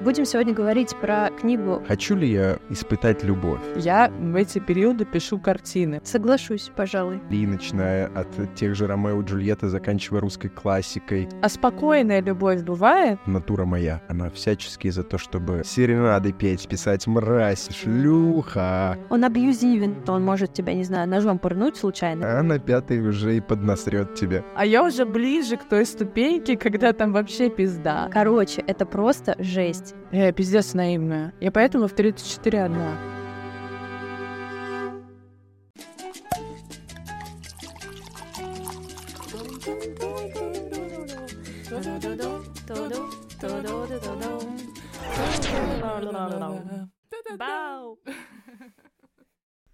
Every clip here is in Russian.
Будем сегодня говорить про книгу Хочу ли я испытать любовь? Я в эти периоды пишу картины. Соглашусь, пожалуй. И начиная от тех же Ромео и Джульетты, заканчивая русской классикой. А спокойная любовь бывает? Натура моя, она всячески за то, чтобы серенады петь, писать мразь, шлюха. Он абьюзивен, то он может тебя, не знаю, ножом пырнуть случайно. А на пятой уже и поднасрет тебе. А я уже ближе к той ступеньке, когда там вообще пизда. Короче, это просто жесть. Я пиздец наивная. Я поэтому в 34 одна.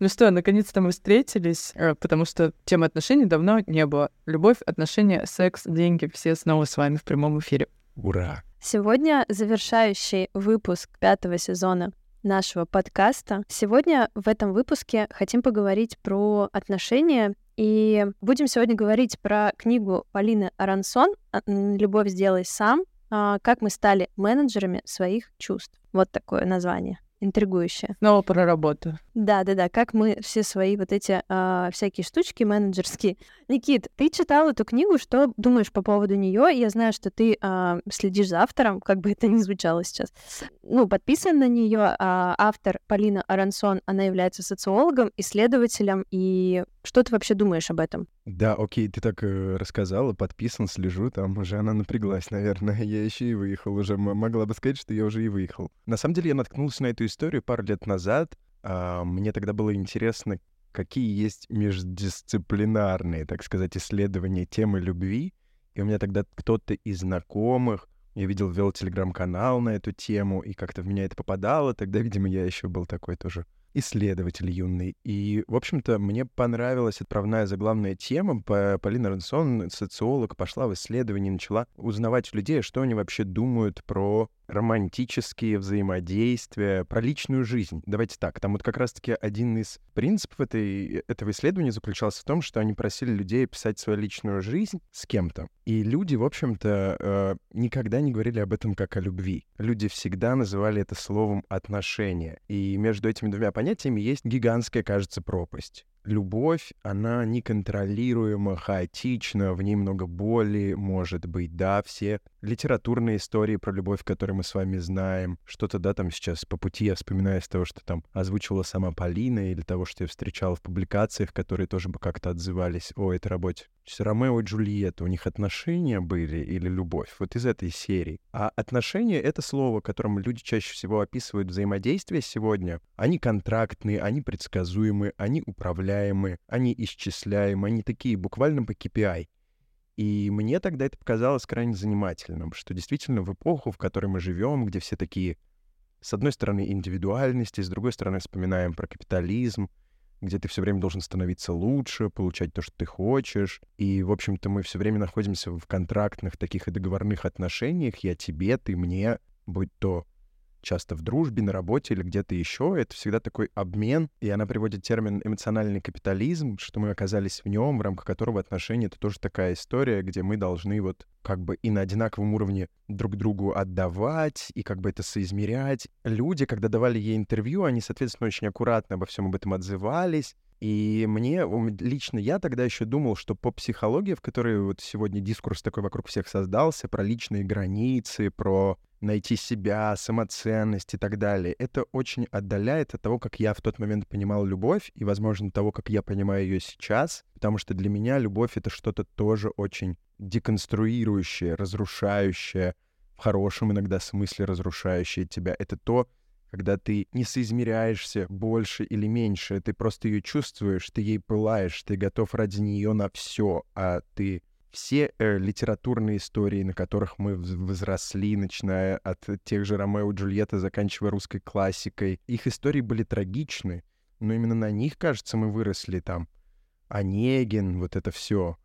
Ну что, наконец-то мы встретились, э, потому что темы отношений давно не было. Любовь, отношения, секс, деньги, все снова с вами в прямом эфире. Ура! Сегодня завершающий выпуск пятого сезона нашего подкаста. Сегодня в этом выпуске хотим поговорить про отношения и будем сегодня говорить про книгу Полины Арансон «Любовь сделай сам. А, как мы стали менеджерами своих чувств». Вот такое название интригующее. Снова про работу. Да, да, да. Как мы все свои вот эти э, всякие штучки менеджерские. Никит, ты читал эту книгу, что думаешь по поводу нее? Я знаю, что ты э, следишь за автором, как бы это ни звучало сейчас. Ну, подписан на нее. А автор Полина Арансон, она является социологом, исследователем. И что ты вообще думаешь об этом? Да, окей, ты так э, рассказала, подписан, слежу, там уже она напряглась, наверное. Я еще и выехал уже. Могла бы сказать, что я уже и выехал. На самом деле я наткнулся на эту историю пару лет назад. А, мне тогда было интересно, какие есть междисциплинарные, так сказать, исследования темы любви. И у меня тогда кто-то из знакомых, я видел, вел телеграм-канал на эту тему, и как-то в меня это попадало. Тогда, видимо, я еще был такой тоже исследователь юный. И, в общем-то, мне понравилась отправная заглавная тема. Полина Рансон, социолог, пошла в исследование, начала узнавать у людей, что они вообще думают про романтические взаимодействия, про личную жизнь. Давайте так, там вот как раз-таки один из принципов этой, этого исследования заключался в том, что они просили людей описать свою личную жизнь с кем-то. И люди, в общем-то, э, никогда не говорили об этом как о любви. Люди всегда называли это словом «отношения». И между этими двумя понятиями есть гигантская, кажется, пропасть любовь, она неконтролируема, хаотична, в ней много боли, может быть, да, все литературные истории про любовь, которые мы с вами знаем, что-то, да, там сейчас по пути я вспоминаю из того, что там озвучивала сама Полина, или того, что я встречал в публикациях, которые тоже бы как-то отзывались о этой работе. То Ромео и Джульетта, у них отношения были или любовь? Вот из этой серии. А отношения — это слово, которым люди чаще всего описывают взаимодействие сегодня. Они контрактные, они предсказуемые, они управляемые, они исчисляемые, они такие буквально по KPI. И мне тогда это показалось крайне занимательным, что действительно в эпоху, в которой мы живем, где все такие, с одной стороны, индивидуальности, с другой стороны, вспоминаем про капитализм, где ты все время должен становиться лучше, получать то, что ты хочешь. И, в общем-то, мы все время находимся в контрактных таких и договорных отношениях. Я тебе, ты мне, будь то часто в дружбе, на работе или где-то еще. Это всегда такой обмен, и она приводит термин эмоциональный капитализм, что мы оказались в нем, в рамках которого отношения — это тоже такая история, где мы должны вот как бы и на одинаковом уровне друг другу отдавать, и как бы это соизмерять. Люди, когда давали ей интервью, они, соответственно, очень аккуратно обо всем об этом отзывались, и мне, лично я тогда еще думал, что по психологии, в которой вот сегодня дискурс такой вокруг всех создался, про личные границы, про найти себя, самоценность и так далее, это очень отдаляет от того, как я в тот момент понимал любовь, и, возможно, того, как я понимаю ее сейчас, потому что для меня любовь — это что-то тоже очень деконструирующее, разрушающее, в хорошем иногда смысле разрушающее тебя. Это то, когда ты не соизмеряешься больше или меньше, ты просто ее чувствуешь, ты ей пылаешь, ты готов ради нее на все, а ты все э, литературные истории, на которых мы возросли, начиная от тех же Ромео и Джульетты, заканчивая русской классикой, их истории были трагичны, но именно на них, кажется, мы выросли там. Онегин, вот это все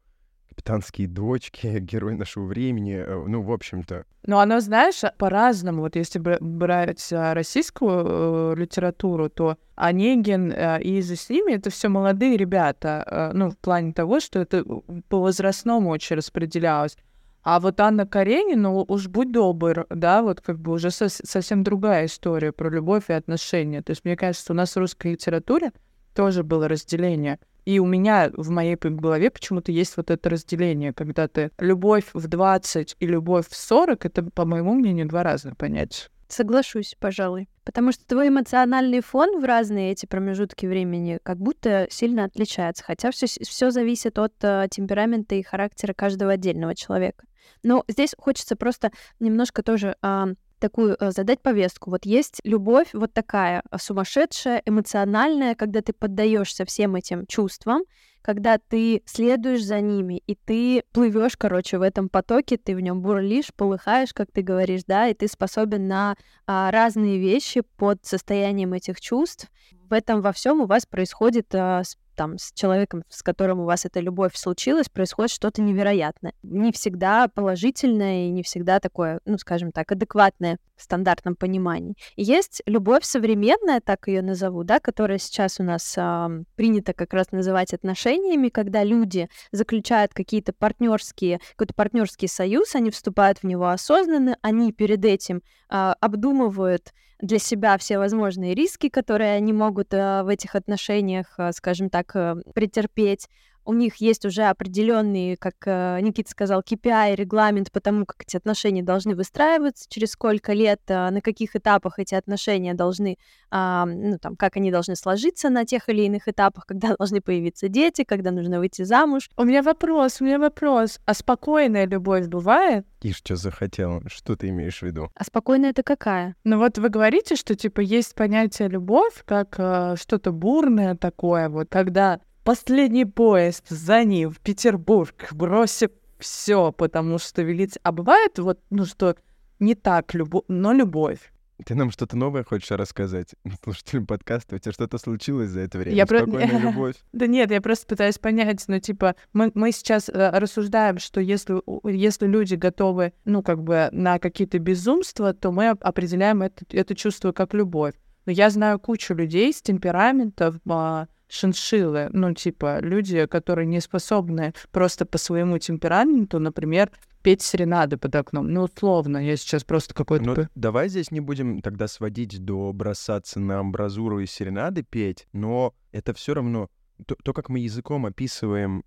капитанские дочки, герой нашего времени, э, ну, в общем-то. Ну, оно, знаешь, по-разному. Вот если брать а, российскую э, литературу, то Онегин э, и ними это все молодые ребята, э, ну, в плане того, что это по возрастному очень распределялось. А вот Анна Каренина, уж будь добр, да, вот как бы уже со- совсем другая история про любовь и отношения. То есть, мне кажется, у нас в русской литературе тоже было разделение. И у меня в моей голове почему-то есть вот это разделение, когда ты любовь в 20 и любовь в 40, это, по моему мнению, два разных понятия. Соглашусь, пожалуй. Потому что твой эмоциональный фон в разные эти промежутки времени как будто сильно отличается, хотя все, все зависит от uh, темперамента и характера каждого отдельного человека. Но здесь хочется просто немножко тоже uh, такую uh, задать повестку. Вот есть любовь вот такая сумасшедшая, эмоциональная, когда ты поддаешься всем этим чувствам, когда ты следуешь за ними, и ты плывешь, короче, в этом потоке, ты в нем бурлишь, полыхаешь, как ты говоришь, да, и ты способен на а, разные вещи под состоянием этих чувств. В этом во всем у вас происходит а, там с человеком, с которым у вас эта любовь случилась, происходит что-то невероятное. Не всегда положительное и не всегда такое, ну, скажем так, адекватное в стандартном понимании. Есть любовь современная, так ее назову, да, которая сейчас у нас э, принято как раз называть отношениями, когда люди заключают какие-то партнерские, какой-то партнерский союз, они вступают в него осознанно, они перед этим э, обдумывают для себя все возможные риски, которые они могут э, в этих отношениях, э, скажем так, э, претерпеть у них есть уже определенный, как э, Никита сказал, KPI, регламент по тому, как эти отношения должны выстраиваться, через сколько лет, э, на каких этапах эти отношения должны, ну, там, как они должны сложиться на тех или иных этапах, когда должны появиться дети, когда нужно выйти замуж. У меня вопрос, у меня вопрос. А спокойная любовь бывает? И что захотел? Что ты имеешь в виду? А спокойная это какая? Ну вот вы говорите, что типа есть понятие любовь как э, что-то бурное такое, вот когда последний поезд за ним в Петербург, бросив все, потому что велить... А бывает вот, ну что, не так, любовь, но любовь. Ты нам что-то новое хочешь рассказать слушателям подкаста? У тебя что-то случилось за это время? Я Спокойная про... любовь? Да нет, я просто пытаюсь понять, ну, типа, мы, мы сейчас э, рассуждаем, что если, если люди готовы, ну, как бы на какие-то безумства, то мы определяем это, это чувство как любовь. Но я знаю кучу людей с темпераментом, а, шиншиллы, ну, типа, люди, которые не способны просто по своему темпераменту, например, петь серенады под окном. Ну, условно, я сейчас просто какой-то... Ну, давай здесь не будем тогда сводить до бросаться на амбразуру и серенады петь, но это все равно то, то, как мы языком описываем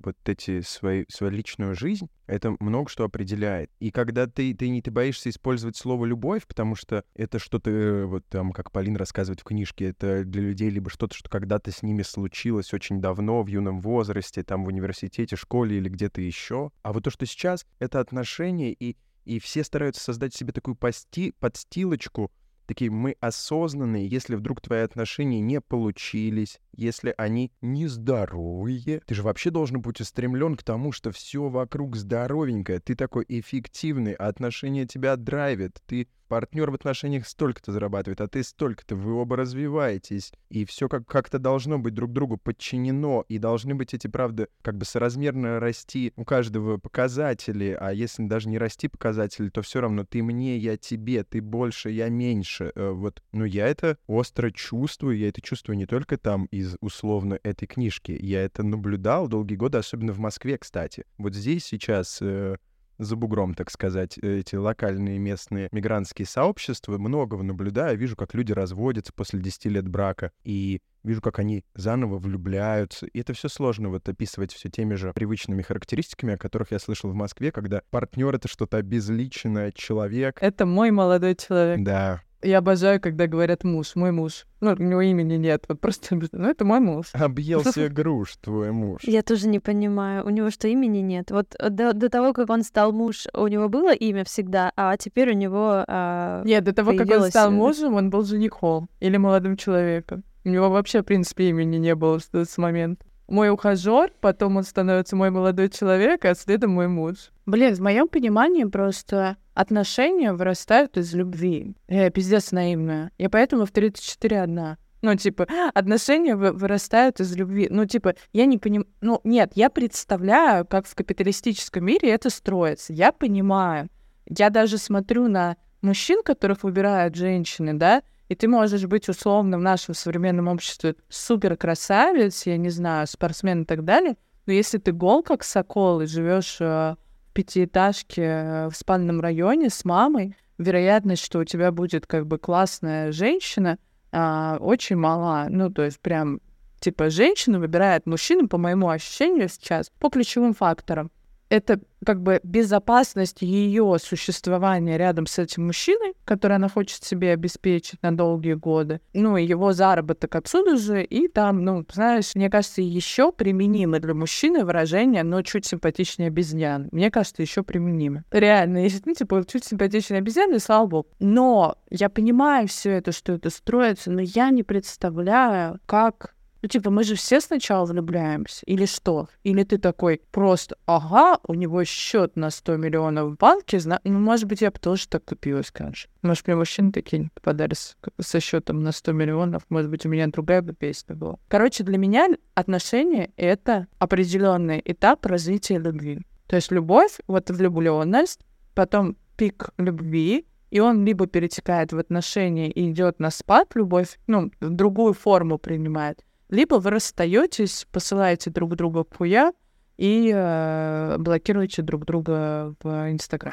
вот эти свои, свою личную жизнь, это много что определяет. И когда ты, ты не ты боишься использовать слово «любовь», потому что это что-то, э, вот там, как Полин рассказывает в книжке, это для людей либо что-то, что когда-то с ними случилось очень давно, в юном возрасте, там, в университете, школе или где-то еще. А вот то, что сейчас, это отношения, и, и все стараются создать себе такую пости, подстилочку, такие мы осознанные, если вдруг твои отношения не получились, если они нездоровые, ты же вообще должен быть устремлен к тому, что все вокруг здоровенькое, ты такой эффективный, а отношения тебя драйвят, ты партнер в отношениях столько-то зарабатывает, а ты столько-то, вы оба развиваетесь, и все как- как-то должно быть друг другу подчинено, и должны быть эти, правда, как бы соразмерно расти у каждого показатели, а если даже не расти показатели, то все равно ты мне, я тебе, ты больше, я меньше. Э, вот, ну я это остро чувствую, я это чувствую не только там из условно этой книжки, я это наблюдал долгие годы, особенно в Москве, кстати. Вот здесь сейчас э, за бугром, так сказать, эти локальные местные мигрантские сообщества, многого наблюдаю, вижу, как люди разводятся после 10 лет брака, и вижу, как они заново влюбляются. И это все сложно вот описывать все теми же привычными характеристиками, о которых я слышал в Москве, когда партнер это что-то обезличенное, человек. Это мой молодой человек. Да, я обожаю, когда говорят муж, мой муж. Ну, у него имени нет. Вот просто, ну, это мой муж. Объелся груш, твой муж. Я тоже не понимаю. У него что, имени нет? Вот э, до, до того, как он стал муж, у него было имя всегда, а теперь у него а, Нет, до того, появилось... как он стал мужем, он был женихом или молодым человеком. У него вообще, в принципе, имени не было с, с момента мой ухажер, потом он становится мой молодой человек, а следом мой муж. Блин, в моем понимании просто отношения вырастают из любви. Я пиздец наивная. Я поэтому в 34 одна. Ну, типа, отношения вырастают из любви. Ну, типа, я не понимаю... Ну, нет, я представляю, как в капиталистическом мире это строится. Я понимаю. Я даже смотрю на мужчин, которых выбирают женщины, да, и ты можешь быть условно в нашем современном обществе супер красавец, я не знаю, спортсмен и так далее, но если ты гол как сокол и живешь э, в пятиэтажке в спальном районе с мамой, вероятность, что у тебя будет как бы классная женщина, а, очень мала. Ну, то есть прям типа женщина выбирает мужчину, по моему ощущению сейчас, по ключевым факторам это как бы безопасность ее существования рядом с этим мужчиной, который она хочет себе обеспечить на долгие годы, ну, и его заработок отсюда же, и там, ну, знаешь, мне кажется, еще применимо для мужчины выражение, но чуть симпатичнее обезьян. Мне кажется, еще применимо. Реально, если, ну, типа, чуть симпатичнее обезьяны, слава богу. Но я понимаю все это, что это строится, но я не представляю, как ну, типа, мы же все сначала влюбляемся. Или что? Или ты такой просто, ага, у него счет на 100 миллионов в банке, зна... ну, может быть, я бы тоже так купилась, конечно. Может, мне мужчины такие попадали с, со счетом на 100 миллионов, может быть, у меня другая бы песня была. Короче, для меня отношения — это определенный этап развития любви. То есть любовь, вот влюбленность, потом пик любви, и он либо перетекает в отношения и идет на спад, любовь, ну, другую форму принимает, либо вы расстаетесь, посылаете друг друга хуя и э, блокируете друг друга в Инстаграм.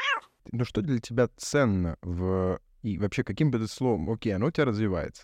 Ну что для тебя ценно в... И вообще каким бы ты словом... Окей, оно у тебя развивается.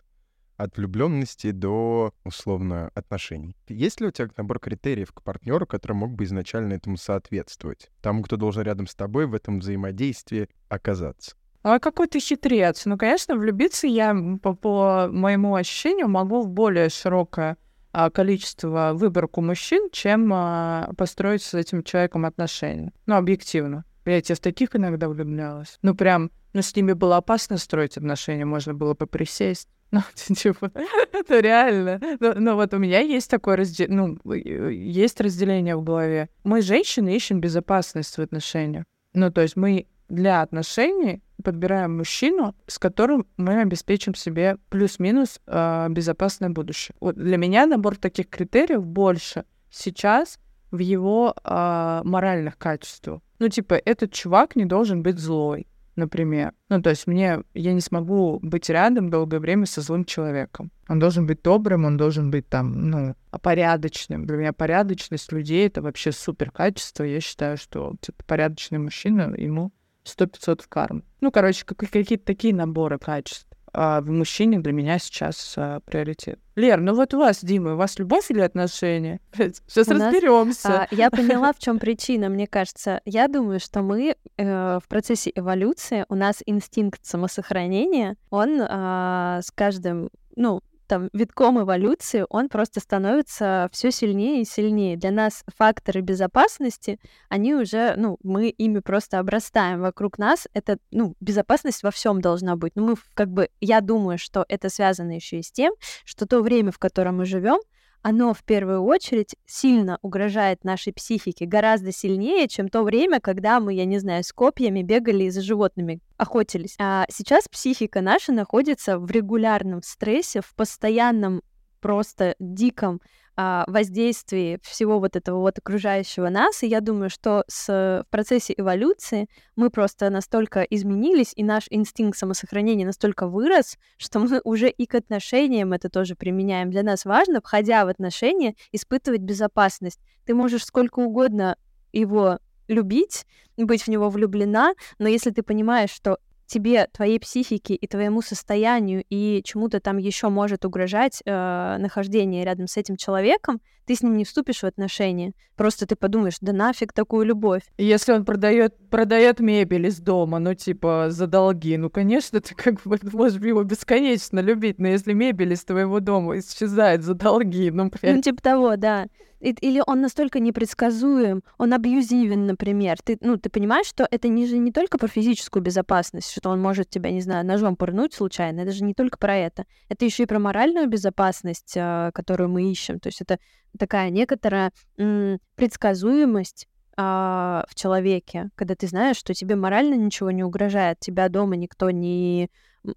От влюбленности до, условно, отношений. Есть ли у тебя набор критериев к партнеру, который мог бы изначально этому соответствовать? Тому, кто должен рядом с тобой в этом взаимодействии оказаться? А какой ты хитрец. Ну, конечно, влюбиться я, по, по моему ощущению, могу в более широкое а, количество выборку мужчин, чем а, построить с этим человеком отношения. Ну, объективно. Я в таких иногда влюблялась. Ну, прям, ну, с ними было опасно строить отношения, можно было бы присесть. Ну, типа, это реально. Но, но вот у меня есть такое разделение, ну, есть разделение в голове. Мы, женщины, ищем безопасность в отношениях. Ну, то есть мы для отношений подбираем мужчину, с которым мы обеспечим себе плюс-минус э, безопасное будущее. Вот для меня набор таких критериев больше сейчас в его э, моральных качествах. Ну, типа, этот чувак не должен быть злой, например. Ну, то есть мне, я не смогу быть рядом долгое время со злым человеком. Он должен быть добрым, он должен быть там, ну, порядочным. Для меня порядочность людей — это вообще супер качество. Я считаю, что, типа, порядочный мужчина, ему 100-500 в карму. Ну, короче, какие-то такие наборы качеств. А в мужчине для меня сейчас а, приоритет. Лер, ну вот у вас, Дима, у вас любовь или отношения? Сейчас разберемся. А, я поняла, в чем причина, мне кажется. Я думаю, что мы э, в процессе эволюции, у нас инстинкт самосохранения, он э, с каждым, ну, там витком эволюции, он просто становится все сильнее и сильнее. Для нас факторы безопасности, они уже, ну, мы ими просто обрастаем вокруг нас. Это, ну, безопасность во всем должна быть. Ну, мы, как бы, я думаю, что это связано еще и с тем, что то время, в котором мы живем, оно в первую очередь сильно угрожает нашей психике, гораздо сильнее, чем то время, когда мы, я не знаю, с копьями бегали и за животными охотились. А сейчас психика наша находится в регулярном стрессе, в постоянном просто диком а, воздействии всего вот этого вот окружающего нас. И я думаю, что с, в процессе эволюции мы просто настолько изменились, и наш инстинкт самосохранения настолько вырос, что мы уже и к отношениям это тоже применяем. Для нас важно, входя в отношения, испытывать безопасность. Ты можешь сколько угодно его любить, быть в него влюблена, но если ты понимаешь, что тебе, твоей психике и твоему состоянию и чему-то там еще может угрожать э, нахождение рядом с этим человеком, ты с ним не вступишь в отношения. Просто ты подумаешь, да нафиг такую любовь. Если он продает продает мебель из дома, ну типа за долги, ну конечно ты как бы можешь его бесконечно любить, но если мебель из твоего дома исчезает за долги, ну блин. Ну типа того, да. Или он настолько непредсказуем, он абьюзивен, например. Ты, ну, ты понимаешь, что это не, же не только про физическую безопасность, что он может тебя, не знаю, ножом пырнуть случайно. Это же не только про это. Это еще и про моральную безопасность, а, которую мы ищем. То есть это такая некоторая предсказуемость а, в человеке, когда ты знаешь, что тебе морально ничего не угрожает, тебя дома никто не,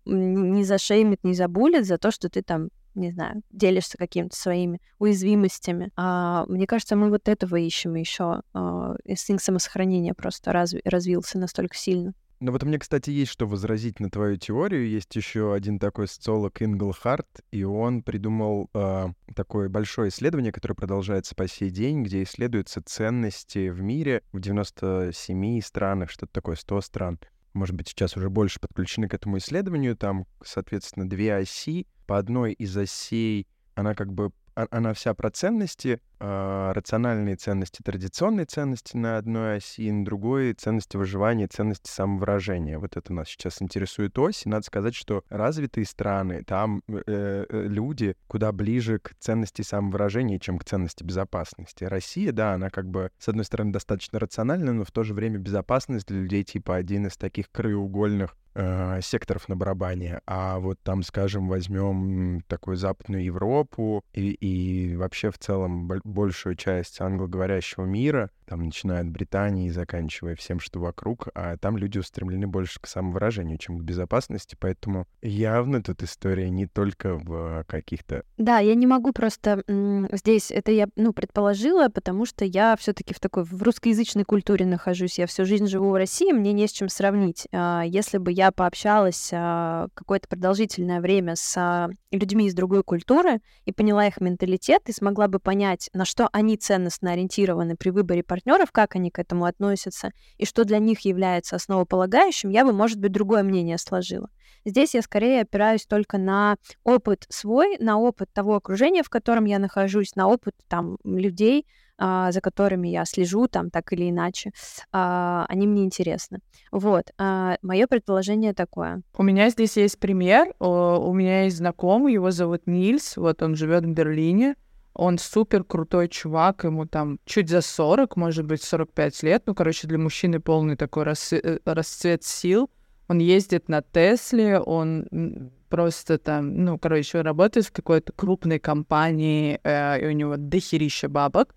не зашеймит, не забулит за то, что ты там не знаю, делишься какими-то своими уязвимостями. А, мне кажется, мы вот этого ищем еще. А, инстинкт самосохранения просто разв... развился настолько сильно. Ну вот мне, кстати, есть что возразить на твою теорию. Есть еще один такой социолог Инглхарт, и он придумал э, такое большое исследование, которое продолжается по сей день, где исследуются ценности в мире в 97 странах, что-то такое, 100 стран. Может быть, сейчас уже больше подключены к этому исследованию. Там, соответственно, две оси. По одной из осей она как бы а, она вся про ценности, рациональные ценности, традиционные ценности на одной оси, на другой ценности выживания, ценности самовыражения. Вот это нас сейчас интересует ось. И надо сказать, что развитые страны, там э, э, люди куда ближе к ценности самовыражения, чем к ценности безопасности. Россия, да, она как бы, с одной стороны, достаточно рациональна, но в то же время безопасность для людей типа один из таких краеугольных э, секторов на барабане. А вот там, скажем, возьмем такую Западную Европу и, и вообще в целом большую часть англоговорящего мира, там, начиная от Британии и заканчивая всем, что вокруг, а там люди устремлены больше к самовыражению, чем к безопасности, поэтому явно тут история не только в каких-то... Да, я не могу просто здесь, это я, ну, предположила, потому что я все таки в такой, в русскоязычной культуре нахожусь, я всю жизнь живу в России, мне не с чем сравнить. А, если бы я пообщалась а, какое-то продолжительное время с а, людьми из другой культуры и поняла их менталитет, и смогла бы понять, на что они ценностно ориентированы при выборе партнеров, как они к этому относятся, и что для них является основополагающим, я бы, может быть, другое мнение сложила. Здесь я скорее опираюсь только на опыт свой, на опыт того окружения, в котором я нахожусь, на опыт там людей, а, за которыми я слежу там так или иначе, а, они мне интересны. Вот, а, мое предположение такое. У меня здесь есть пример. У меня есть знакомый, его зовут Нильс, вот он живет в Берлине, он супер крутой чувак, ему там чуть за 40, может быть, 45 лет. Ну, короче, для мужчины полный такой э, расцвет сил. Он ездит на Тесле, он просто там, ну, короче, работает в какой-то крупной компании, э, и у него дохерища бабок.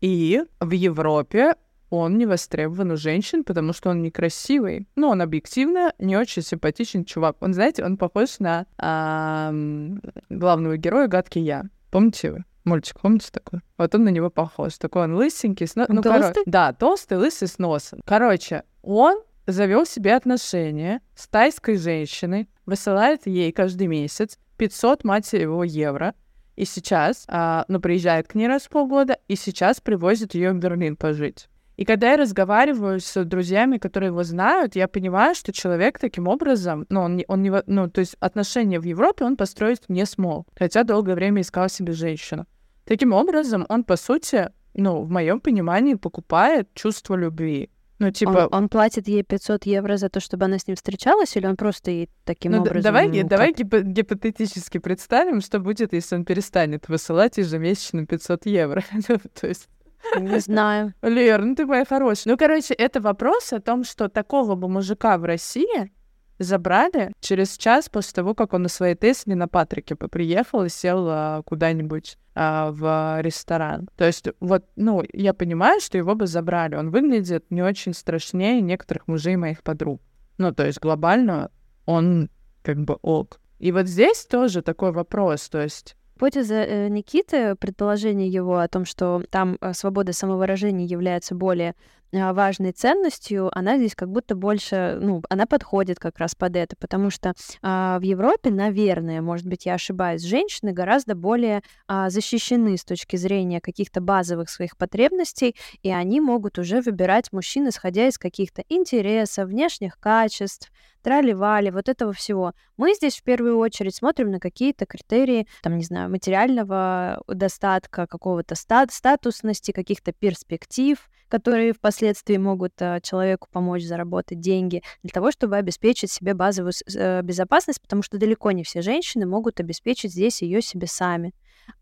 И в Европе он не востребован у женщин, потому что он некрасивый. Ну, он объективно не очень симпатичный чувак. Он, знаете, он похож на э, главного героя «Гадкий я». Помните вы? Мультик, помните такой? Вот он на него похож. Такой он лысенький. С... Он ну, толстый? Коро... Да, толстый, лысый с носом. Короче, он завел себе отношения с тайской женщиной, высылает ей каждый месяц 500, мать его, евро. И сейчас, а, ну, приезжает к ней раз в полгода, и сейчас привозит ее в Берлин пожить. И когда я разговариваю с друзьями, которые его знают, я понимаю, что человек таким образом, ну, он, не, он не, ну, то есть отношения в Европе он построить не смог, хотя долгое время искал себе женщину. Таким образом, он, по сути, ну, в моем понимании, покупает чувство любви. Ну, типа... Он, он платит ей 500 евро за то, чтобы она с ним встречалась, или он просто ей таким ну, образом... Давай, ну, давай гип- гипотетически представим, что будет, если он перестанет высылать ежемесячно 500 евро. Ну, то есть не знаю. Лер, ну ты моя хорошая. Ну, короче, это вопрос о том, что такого бы мужика в России забрали через час после того, как он на своей Тесле на Патрике приехал и сел а, куда-нибудь а, в ресторан. То есть вот, ну, я понимаю, что его бы забрали. Он выглядит не очень страшнее некоторых мужей моих подруг. Ну, то есть глобально он как бы ок. И вот здесь тоже такой вопрос, то есть Гипотеза э, Никиты, предположение его о том, что там э, свобода самовыражения является более а, важной ценностью, она здесь как будто больше, ну, она подходит как раз под это, потому что а, в Европе, наверное, может быть, я ошибаюсь, женщины гораздо более а, защищены с точки зрения каких-то базовых своих потребностей, и они могут уже выбирать мужчин, исходя из каких-то интересов, внешних качеств, трали-вали, вот этого всего. Мы здесь в первую очередь смотрим на какие-то критерии, там, не знаю, материального достатка, какого-то стат статусности, каких-то перспектив, которые впоследствии могут э, человеку помочь заработать деньги для того, чтобы обеспечить себе базовую э, безопасность, потому что далеко не все женщины могут обеспечить здесь ее себе сами.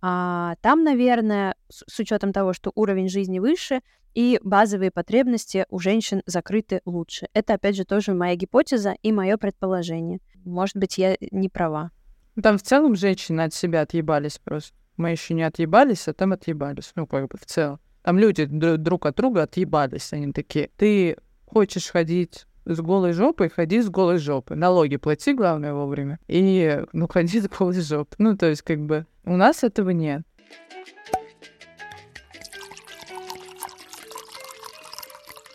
А там, наверное, с, с учетом того, что уровень жизни выше, и базовые потребности у женщин закрыты лучше. Это, опять же, тоже моя гипотеза и мое предположение. Может быть, я не права. Там в целом женщины от себя отъебались просто. Мы еще не отъебались, а там отъебались. Ну, как бы в целом. Там люди друг от друга отъебались. Они такие, ты хочешь ходить с голой жопой, ходи с голой жопой. Налоги плати, главное, вовремя. И, ну, ходи с голой жопой. Ну, то есть, как бы, у нас этого нет.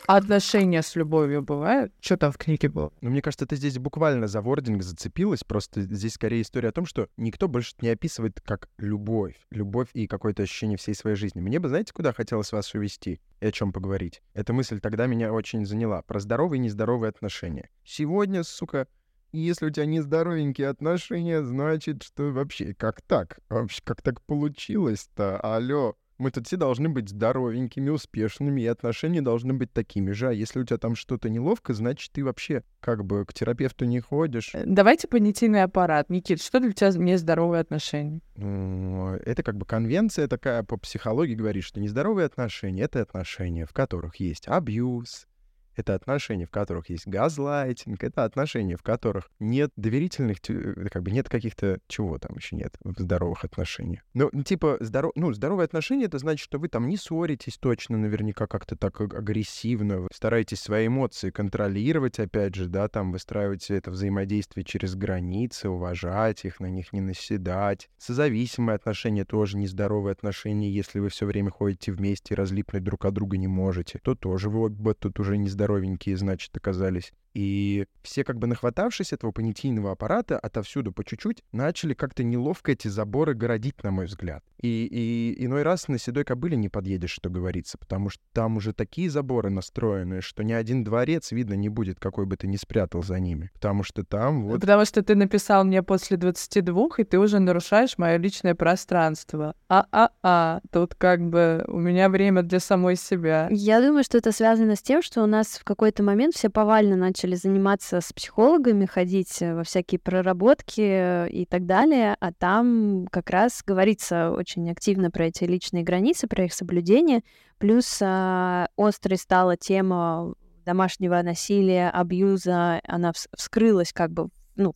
Отношения с любовью бывают? Что там в книге было? Ну, мне кажется, ты здесь буквально за вординг зацепилась. Просто здесь скорее история о том, что никто больше не описывает как любовь. Любовь и какое-то ощущение всей своей жизни. Мне бы, знаете, куда хотелось вас увести и о чем поговорить? Эта мысль тогда меня очень заняла. Про здоровые и нездоровые отношения. Сегодня, сука, если у тебя нездоровенькие отношения, значит, что вообще как так? Вообще как так получилось-то? Алло. Мы тут все должны быть здоровенькими, успешными, и отношения должны быть такими же. А если у тебя там что-то неловко, значит, ты вообще как бы к терапевту не ходишь. Э, давайте понятийный аппарат. Никит, что для тебя нездоровые отношения? Это как бы конвенция такая по психологии говорит, что нездоровые отношения — это отношения, в которых есть абьюз, это отношения, в которых есть газлайтинг, это отношения, в которых нет доверительных, э, как бы нет каких-то, чего там еще нет в здоровых отношениях. Ну, типа, здоров, ну, здоровые отношения, это значит, что вы там не ссоритесь точно наверняка как-то так агрессивно, вы стараетесь свои эмоции контролировать, опять же, да, там выстраиваете это взаимодействие через границы, уважать их, на них не наседать. Созависимые отношения тоже нездоровые отношения, если вы все время ходите вместе и разлипнуть друг от друга не можете, то тоже вы оба тут уже нездоровые здоровенькие, значит, оказались. И все, как бы нахватавшись этого понятийного аппарата, отовсюду по чуть-чуть, начали как-то неловко эти заборы городить, на мой взгляд. И, и иной раз на седой кобыле не подъедешь, что говорится, потому что там уже такие заборы настроены, что ни один дворец видно не будет, какой бы ты ни спрятал за ними. Потому что там вот... Потому что ты написал мне после 22, и ты уже нарушаешь мое личное пространство. А-а-а, тут как бы у меня время для самой себя. Я думаю, что это связано с тем, что у нас в какой-то момент все повально начали начали заниматься с психологами, ходить э, во всякие проработки э, и так далее, а там как раз говорится очень активно про эти личные границы, про их соблюдение, плюс а, острой стала тема домашнего насилия, абьюза, она вскрылась как бы ну,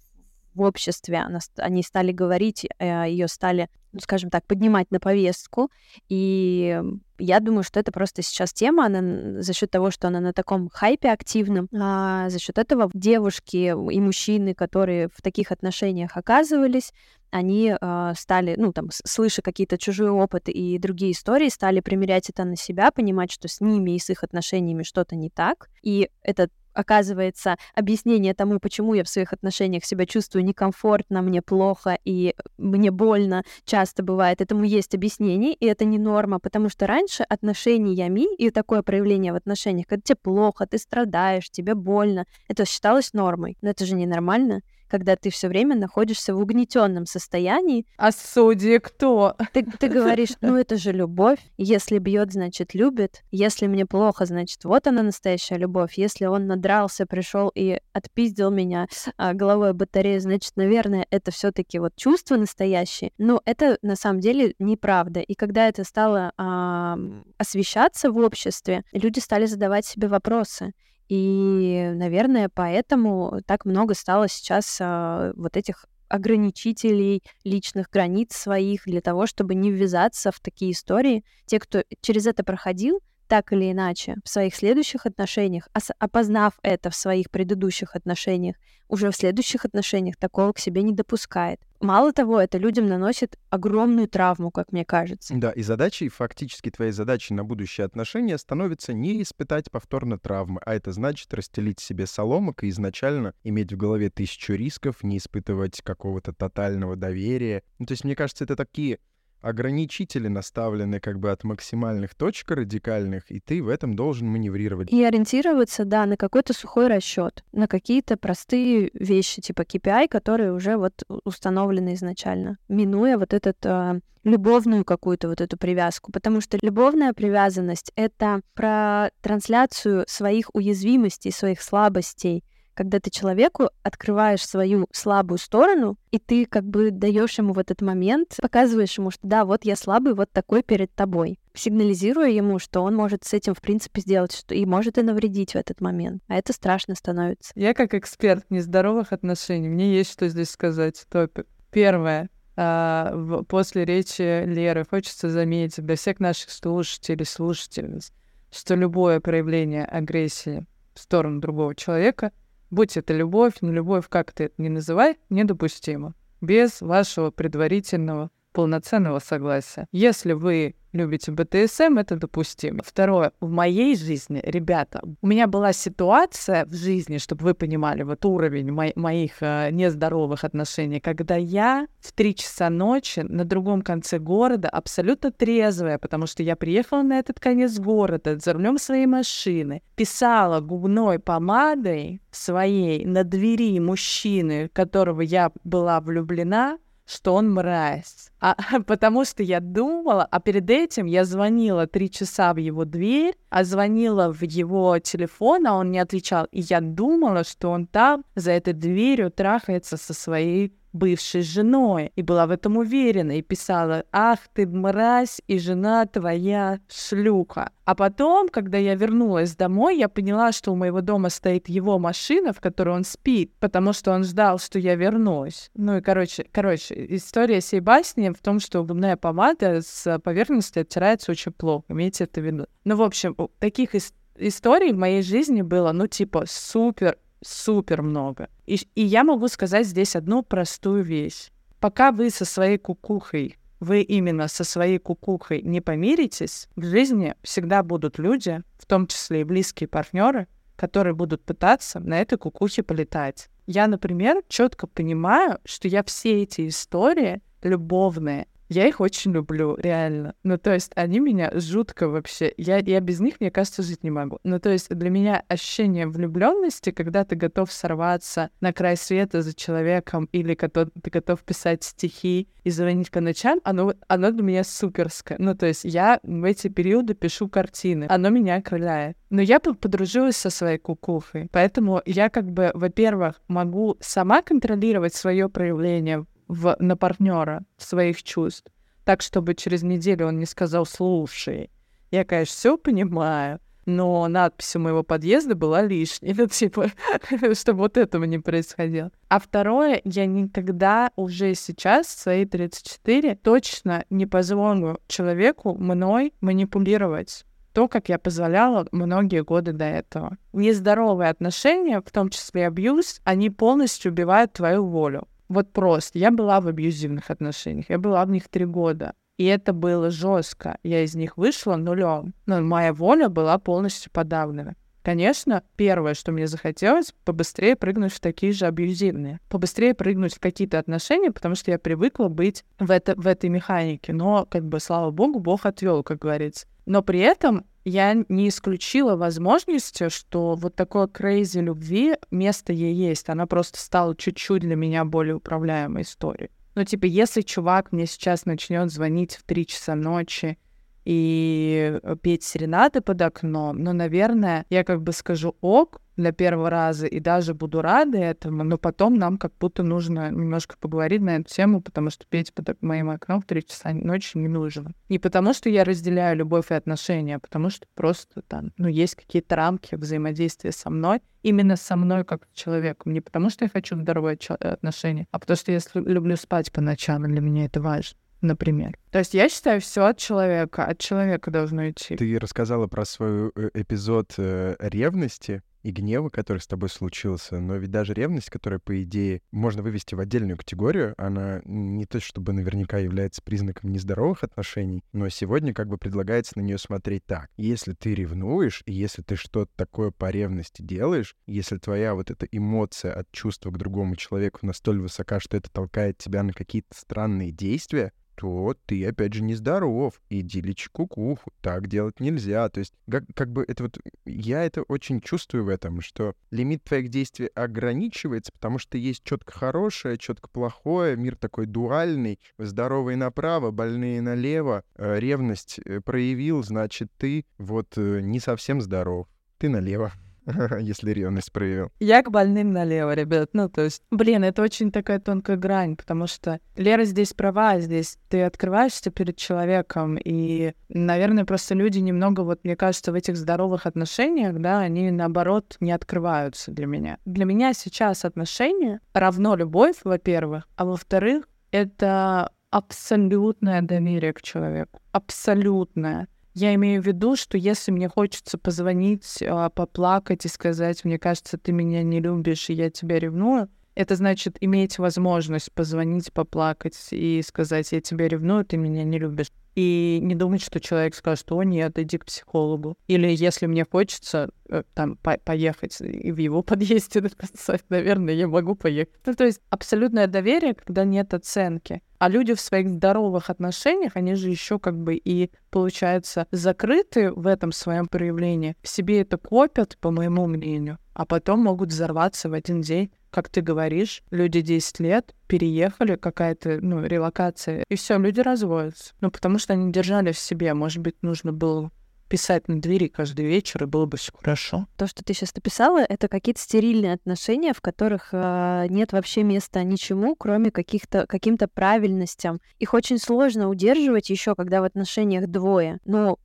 в обществе, она, они стали говорить, э, ее стали, ну, скажем так, поднимать на повестку, и я думаю, что это просто сейчас тема, она за счет того, что она на таком хайпе активном, а за счет этого девушки и мужчины, которые в таких отношениях оказывались, они э, стали, ну, там, слыша какие-то чужие опыты и другие истории, стали примерять это на себя, понимать, что с ними и с их отношениями что-то не так. И это оказывается, объяснение тому, почему я в своих отношениях себя чувствую некомфортно, мне плохо и мне больно, часто бывает. Этому есть объяснение, и это не норма, потому что раньше отношениями и такое проявление в отношениях, когда тебе плохо, ты страдаешь, тебе больно, это считалось нормой. Но это же ненормально когда ты все время находишься в угнетенном состоянии. А судьи кто? Ты, ты говоришь, ну это же любовь. Если бьет, значит любит. Если мне плохо, значит вот она настоящая любовь. Если он надрался, пришел и отпиздил меня а, головой батареи, значит, наверное, это все-таки вот чувство настоящее. Но это на самом деле неправда. И когда это стало а, освещаться в обществе, люди стали задавать себе вопросы. И, наверное, поэтому так много стало сейчас а, вот этих ограничителей личных границ своих для того, чтобы не ввязаться в такие истории. Те, кто через это проходил, так или иначе в своих следующих отношениях, опознав это в своих предыдущих отношениях, уже в следующих отношениях такого к себе не допускает. Мало того, это людям наносит огромную травму, как мне кажется. Да, и задачей, фактически твоей задачей на будущее отношения становится не испытать повторно травмы, а это значит расстелить себе соломок и изначально иметь в голове тысячу рисков, не испытывать какого-то тотального доверия. Ну, то есть, мне кажется, это такие ограничители наставлены как бы от максимальных точек радикальных, и ты в этом должен маневрировать. И ориентироваться, да, на какой-то сухой расчет, на какие-то простые вещи, типа KPI, которые уже вот установлены изначально, минуя вот этот э, любовную какую-то вот эту привязку, потому что любовная привязанность — это про трансляцию своих уязвимостей, своих слабостей, когда ты человеку открываешь свою слабую сторону, и ты как бы даешь ему в этот момент, показываешь ему, что да, вот я слабый, вот такой перед тобой, сигнализируя ему, что он может с этим, в принципе, сделать, что и может и навредить в этот момент. А это страшно становится. Я как эксперт нездоровых отношений, мне есть что здесь сказать. Топик. Первое. Uh, после речи Леры хочется заметить для всех наших слушателей, слушательниц, что любое проявление агрессии в сторону другого человека — будь это любовь, не любовь, как ты это не называй, недопустимо. Без вашего предварительного полноценного согласия. Если вы любите БТСМ, это допустимо. Второе. В моей жизни, ребята, у меня была ситуация в жизни, чтобы вы понимали, вот уровень мо- моих э, нездоровых отношений, когда я в три часа ночи на другом конце города абсолютно трезвая, потому что я приехала на этот конец города за рулем своей машины, писала губной помадой своей на двери мужчины, которого я была влюблена, что он мразь. А, потому что я думала, а перед этим я звонила три часа в его дверь, а звонила в его телефон, а он не отвечал. И я думала, что он там за этой дверью трахается со своей бывшей женой, и была в этом уверена, и писала, ах ты мразь, и жена твоя шлюха. А потом, когда я вернулась домой, я поняла, что у моего дома стоит его машина, в которой он спит, потому что он ждал, что я вернусь. Ну и, короче, короче, история сей басни в том, что губная помада с поверхности оттирается очень плохо, имейте это в виду. Ну, в общем, таких ис- историй в моей жизни было, ну, типа, супер супер много. И, и я могу сказать здесь одну простую вещь. Пока вы со своей кукухой, вы именно со своей кукухой не помиритесь, в жизни всегда будут люди, в том числе и близкие партнеры, которые будут пытаться на этой кукухе полетать. Я, например, четко понимаю, что я все эти истории любовные, я их очень люблю, реально. Ну, то есть они меня жутко вообще... Я, я без них, мне кажется, жить не могу. Ну, то есть для меня ощущение влюбленности, когда ты готов сорваться на край света за человеком или готов, ты готов писать стихи и звонить по ночам, оно, оно для меня суперское. Ну, то есть я в эти периоды пишу картины. Оно меня окрыляет. Но я подружилась со своей кукухой. Поэтому я как бы, во-первых, могу сама контролировать свое проявление в, на партнера своих чувств, так, чтобы через неделю он не сказал «слушай». Я, конечно, все понимаю, но надпись у моего подъезда была лишней, ну, типа, чтобы вот этого не происходило. А второе, я никогда уже сейчас, в свои 34, точно не позволю человеку мной манипулировать то, как я позволяла многие годы до этого. Нездоровые отношения, в том числе абьюз, они полностью убивают твою волю. Вот просто. Я была в абьюзивных отношениях. Я была в них три года. И это было жестко. Я из них вышла нулем. Но моя воля была полностью подавлена. Конечно, первое, что мне захотелось, побыстрее прыгнуть в такие же абьюзивные. Побыстрее прыгнуть в какие-то отношения, потому что я привыкла быть в, это, в этой механике. Но, как бы, слава богу, Бог отвел, как говорится. Но при этом я не исключила возможности, что вот такой крейзи любви, место ей есть. Она просто стала чуть-чуть для меня более управляемой историей. Ну, типа, если чувак мне сейчас начнет звонить в 3 часа ночи и петь серенады под окном, ну, наверное, я как бы скажу ок, для первого раза и даже буду рада этому, но потом нам как будто нужно немножко поговорить на эту тему, потому что петь под моим окном в три часа ночи не нужно. Не потому, что я разделяю любовь и отношения, а потому что просто там, ну, есть какие-то рамки взаимодействия со мной, именно со мной как человеком. Не потому, что я хочу здоровые отношения, а потому что я люблю спать по ночам, и для меня это важно например. То есть я считаю, все от человека, от человека должно идти. Ты рассказала про свой э, эпизод э, ревности и гнева, который с тобой случился, но ведь даже ревность, которая, по идее, можно вывести в отдельную категорию, она не то чтобы наверняка является признаком нездоровых отношений, но сегодня как бы предлагается на нее смотреть так. Если ты ревнуешь, если ты что-то такое по ревности делаешь, если твоя вот эта эмоция от чувства к другому человеку настолько высока, что это толкает тебя на какие-то странные действия, то ты, опять же, нездоров. Иди лечи кукуху. Так делать нельзя. То есть, как, как бы это вот... Я это очень чувствую в этом, что лимит твоих действий ограничивается, потому что есть четко хорошее, четко плохое, мир такой дуальный, здоровые направо, больные налево. Э, ревность э, проявил, значит, ты вот э, не совсем здоров. Ты налево. если ревность проявил. Я к больным налево, ребят. Ну, то есть, блин, это очень такая тонкая грань, потому что Лера здесь права, здесь ты открываешься перед человеком, и, наверное, просто люди немного, вот, мне кажется, в этих здоровых отношениях, да, они, наоборот, не открываются для меня. Для меня сейчас отношения равно любовь, во-первых, а во-вторых, это абсолютное доверие к человеку. Абсолютное. Я имею в виду, что если мне хочется позвонить, а, поплакать и сказать, мне кажется, ты меня не любишь, и я тебя ревную, Это значит иметь возможность позвонить, поплакать и сказать, я тебя ревную, ты меня не любишь и не думать, что человек скажет, о, нет, иди к психологу. Или если мне хочется э, там по поехать и в его подъезде написать, наверное, я могу поехать. Ну, то есть абсолютное доверие, когда нет оценки. А люди в своих здоровых отношениях, они же еще как бы и, получается, закрыты в этом своем проявлении. В себе это копят, по моему мнению, а потом могут взорваться в один день как ты говоришь, люди 10 лет переехали, какая-то, ну, релокация, и все, люди разводятся. Ну, потому что они держали в себе. Может быть, нужно было писать на двери каждый вечер, и было бы все хорошо. То, что ты сейчас написала, это какие-то стерильные отношения, в которых э, нет вообще места ничему, кроме каких-то каким-то правильностям. Их очень сложно удерживать еще, когда в отношениях двое. Но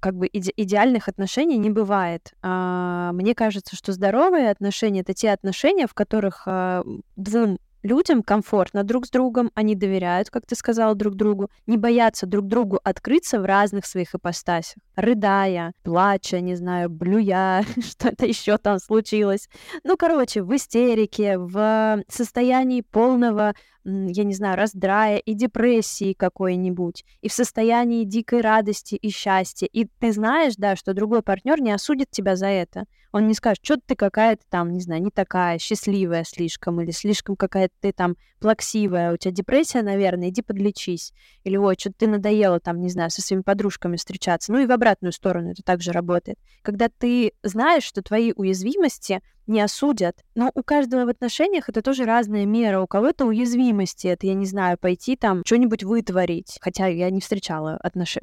как бы иде идеальных отношений не бывает. А, мне кажется, что здоровые отношения это те отношения, в которых а, двум людям комфортно друг с другом, они доверяют, как ты сказала, друг другу, не боятся друг другу открыться в разных своих ипостасях, рыдая, плача, не знаю, блюя, что-то еще там случилось. Ну, короче, в истерике, в состоянии полного я не знаю, раздрая и депрессии какой-нибудь, и в состоянии дикой радости и счастья. И ты знаешь, да, что другой партнер не осудит тебя за это. Он не скажет, что ты какая-то там, не знаю, не такая счастливая слишком, или слишком какая-то ты там плаксивая, у тебя депрессия, наверное, иди подлечись. Или, ой, что ты надоела там, не знаю, со своими подружками встречаться. Ну и в обратную сторону это также работает. Когда ты знаешь, что твои уязвимости не осудят. Но у каждого в отношениях это тоже разная мера. У кого-то уязвимости, это, я не знаю, пойти там что-нибудь вытворить. Хотя я не встречала отнош...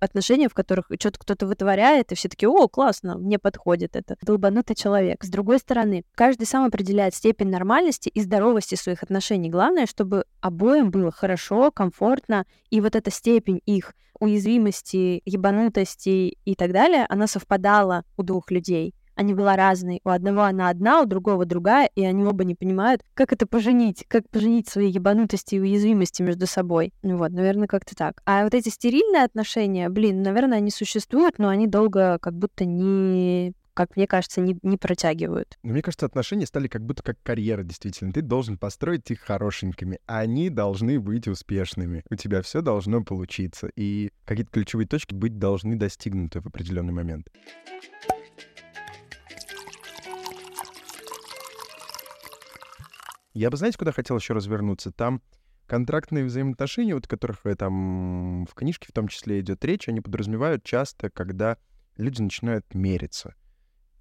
отношения, в которых что-то кто-то вытворяет, и все таки о, классно, мне подходит это. Долбанутый человек. С другой стороны, каждый сам определяет степень нормальности и здоровости своих отношений. Главное, чтобы обоим было хорошо, комфортно, и вот эта степень их уязвимости, ебанутости и так далее, она совпадала у двух людей они была разной. У одного она одна, у другого другая, и они оба не понимают, как это поженить, как поженить свои ебанутости и уязвимости между собой. Ну вот, наверное, как-то так. А вот эти стерильные отношения, блин, наверное, они существуют, но они долго как будто не как мне кажется, не, не протягивают. Но мне кажется, отношения стали как будто как карьера, действительно. Ты должен построить их хорошенькими, а они должны быть успешными. У тебя все должно получиться, и какие-то ключевые точки быть должны достигнуты в определенный момент. Я бы, знаете, куда хотел еще развернуться? Там контрактные взаимоотношения, вот которых э, там в книжке в том числе идет речь, они подразумевают часто, когда люди начинают мериться.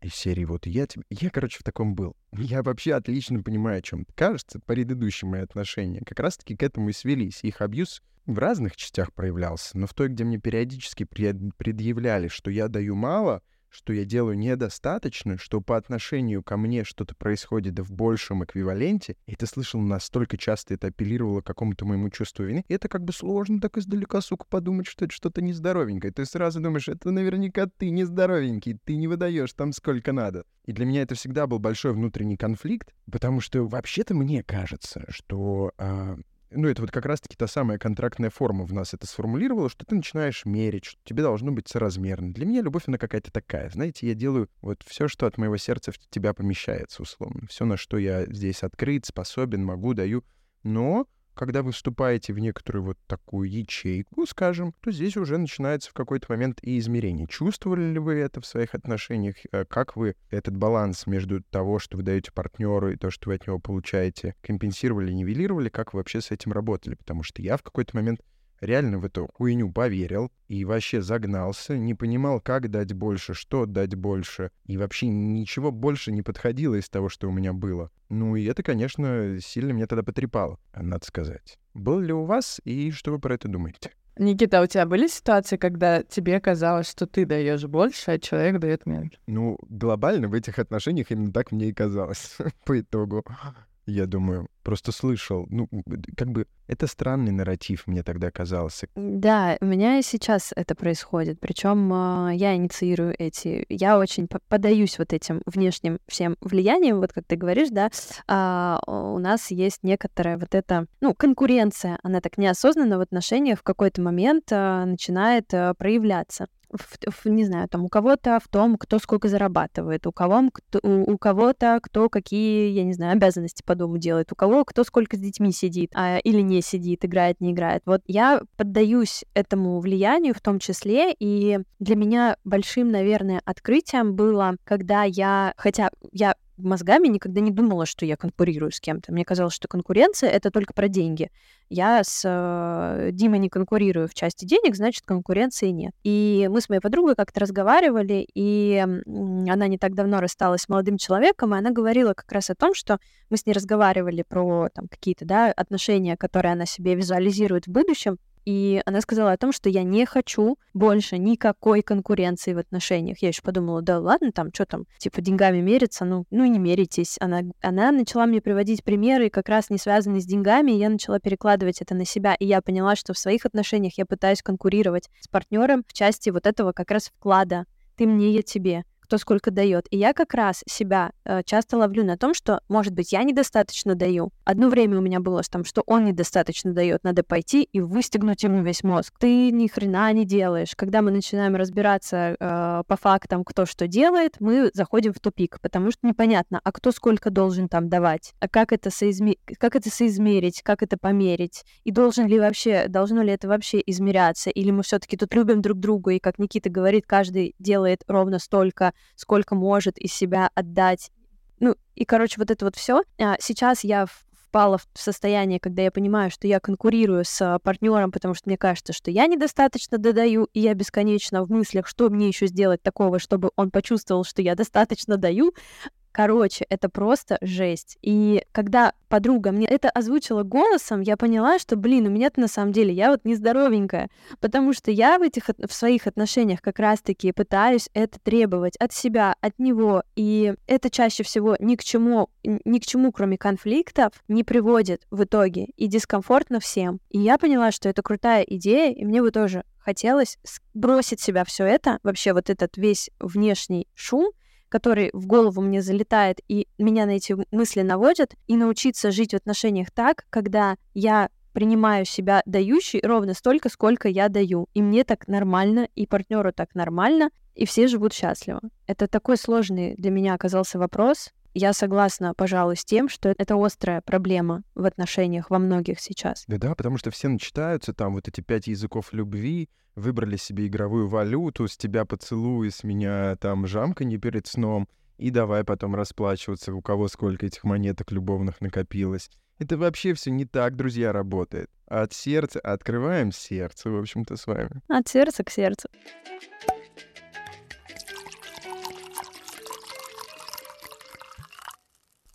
Из серии вот я тебе... Я, короче, в таком был. Я вообще отлично понимаю, о чем Кажется, предыдущие мои отношения как раз-таки к этому и свелись. Их абьюз в разных частях проявлялся, но в той, где мне периодически предъявляли, что я даю мало — что я делаю недостаточно, что по отношению ко мне что-то происходит в большем эквиваленте, и ты слышал настолько часто, это апеллировало к какому-то моему чувству вины, и это как бы сложно так издалека, сука, подумать, что это что-то нездоровенькое. Ты сразу думаешь, это наверняка ты нездоровенький, ты не выдаешь там сколько надо. И для меня это всегда был большой внутренний конфликт, потому что вообще-то мне кажется, что э, ну, это вот как раз-таки та самая контрактная форма в нас это сформулировала, что ты начинаешь мерить, что тебе должно быть соразмерно. Для меня любовь, она какая-то такая. Знаете, я делаю вот все, что от моего сердца в тебя помещается, условно. Все, на что я здесь открыт, способен, могу, даю. Но когда вы вступаете в некоторую вот такую ячейку, скажем, то здесь уже начинается в какой-то момент и измерение. Чувствовали ли вы это в своих отношениях? Э, как вы этот баланс между того, что вы даете партнеру, и то, что вы от него получаете, компенсировали, нивелировали? Как вы вообще с этим работали? Потому что я в какой-то момент реально в эту хуйню поверил и вообще загнался, не понимал, как дать больше, что дать больше, и вообще ничего больше не подходило из того, что у меня было. Ну и это, конечно, сильно меня тогда потрепало, надо сказать. Был ли у вас, и что вы про это думаете? Никита, а у тебя были ситуации, когда тебе казалось, что ты даешь больше, а человек дает меньше? Ну, глобально в этих отношениях именно так мне и казалось по итогу. Я думаю, просто слышал. Ну, как бы это странный нарратив мне тогда казался. Да, у меня и сейчас это происходит. Причем э, я инициирую эти. Я очень подаюсь вот этим внешним всем влияниям, вот как ты говоришь, да. А, у нас есть некоторая вот эта, ну, конкуренция. Она так неосознанно в отношениях в какой-то момент а, начинает а, проявляться. В, в, не знаю, там у кого-то в том, кто сколько зарабатывает, у кого кто, у, у кого-то кто какие, я не знаю, обязанности по дому делает, у кого кто сколько с детьми сидит а, или не сидит, играет, не играет. Вот я поддаюсь этому влиянию в том числе, и для меня большим, наверное, открытием было, когда я, хотя я мозгами никогда не думала, что я конкурирую с кем-то. Мне казалось, что конкуренция — это только про деньги. Я с э, Димой не конкурирую в части денег, значит, конкуренции нет. И мы с моей подругой как-то разговаривали, и она не так давно рассталась с молодым человеком, и она говорила как раз о том, что мы с ней разговаривали про там, какие-то да, отношения, которые она себе визуализирует в будущем, и она сказала о том, что я не хочу больше никакой конкуренции в отношениях. Я еще подумала, да ладно, там, что там, типа, деньгами мериться, ну, ну и не меритесь. Она, она начала мне приводить примеры, как раз не связанные с деньгами, и я начала перекладывать это на себя. И я поняла, что в своих отношениях я пытаюсь конкурировать с партнером в части вот этого как раз вклада. Ты мне, я тебе кто сколько дает. И я как раз себя э, часто ловлю на том, что, может быть, я недостаточно даю. Одно время у меня было там, что он недостаточно дает, надо пойти и выстегнуть ему весь мозг. Ты ни хрена не делаешь. Когда мы начинаем разбираться э, по фактам, кто что делает, мы заходим в тупик, потому что непонятно, а кто сколько должен там давать, а как это, соизме... как это соизмерить, как это померить, и должен ли вообще, должно ли это вообще измеряться, или мы все-таки тут любим друг друга, и, как Никита говорит, каждый делает ровно столько, сколько может из себя отдать. Ну, и, короче, вот это вот все. А, сейчас я впала в состояние, когда я понимаю, что я конкурирую с партнером, потому что мне кажется, что я недостаточно додаю, и я бесконечно в мыслях, что мне еще сделать такого, чтобы он почувствовал, что я достаточно даю, Короче, это просто жесть. И когда подруга мне это озвучила голосом, я поняла, что, блин, у меня-то на самом деле я вот нездоровенькая, потому что я в этих в своих отношениях как раз-таки пытаюсь это требовать от себя, от него, и это чаще всего ни к чему, ни к чему, кроме конфликтов, не приводит в итоге, и дискомфортно всем. И я поняла, что это крутая идея, и мне бы тоже хотелось бросить себя все это, вообще вот этот весь внешний шум, который в голову мне залетает и меня на эти мысли наводят, и научиться жить в отношениях так, когда я принимаю себя дающей ровно столько, сколько я даю. И мне так нормально, и партнеру так нормально, и все живут счастливо. Это такой сложный для меня оказался вопрос. Я согласна, пожалуй, с тем, что это острая проблема в отношениях во многих сейчас. Да, да, потому что все начитаются там вот эти пять языков любви, выбрали себе игровую валюту, с тебя поцелуй, с меня там жамка не перед сном, и давай потом расплачиваться, у кого сколько этих монеток любовных накопилось. Это вообще все не так, друзья, работает. От сердца открываем сердце, в общем-то, с вами. От сердца к сердцу.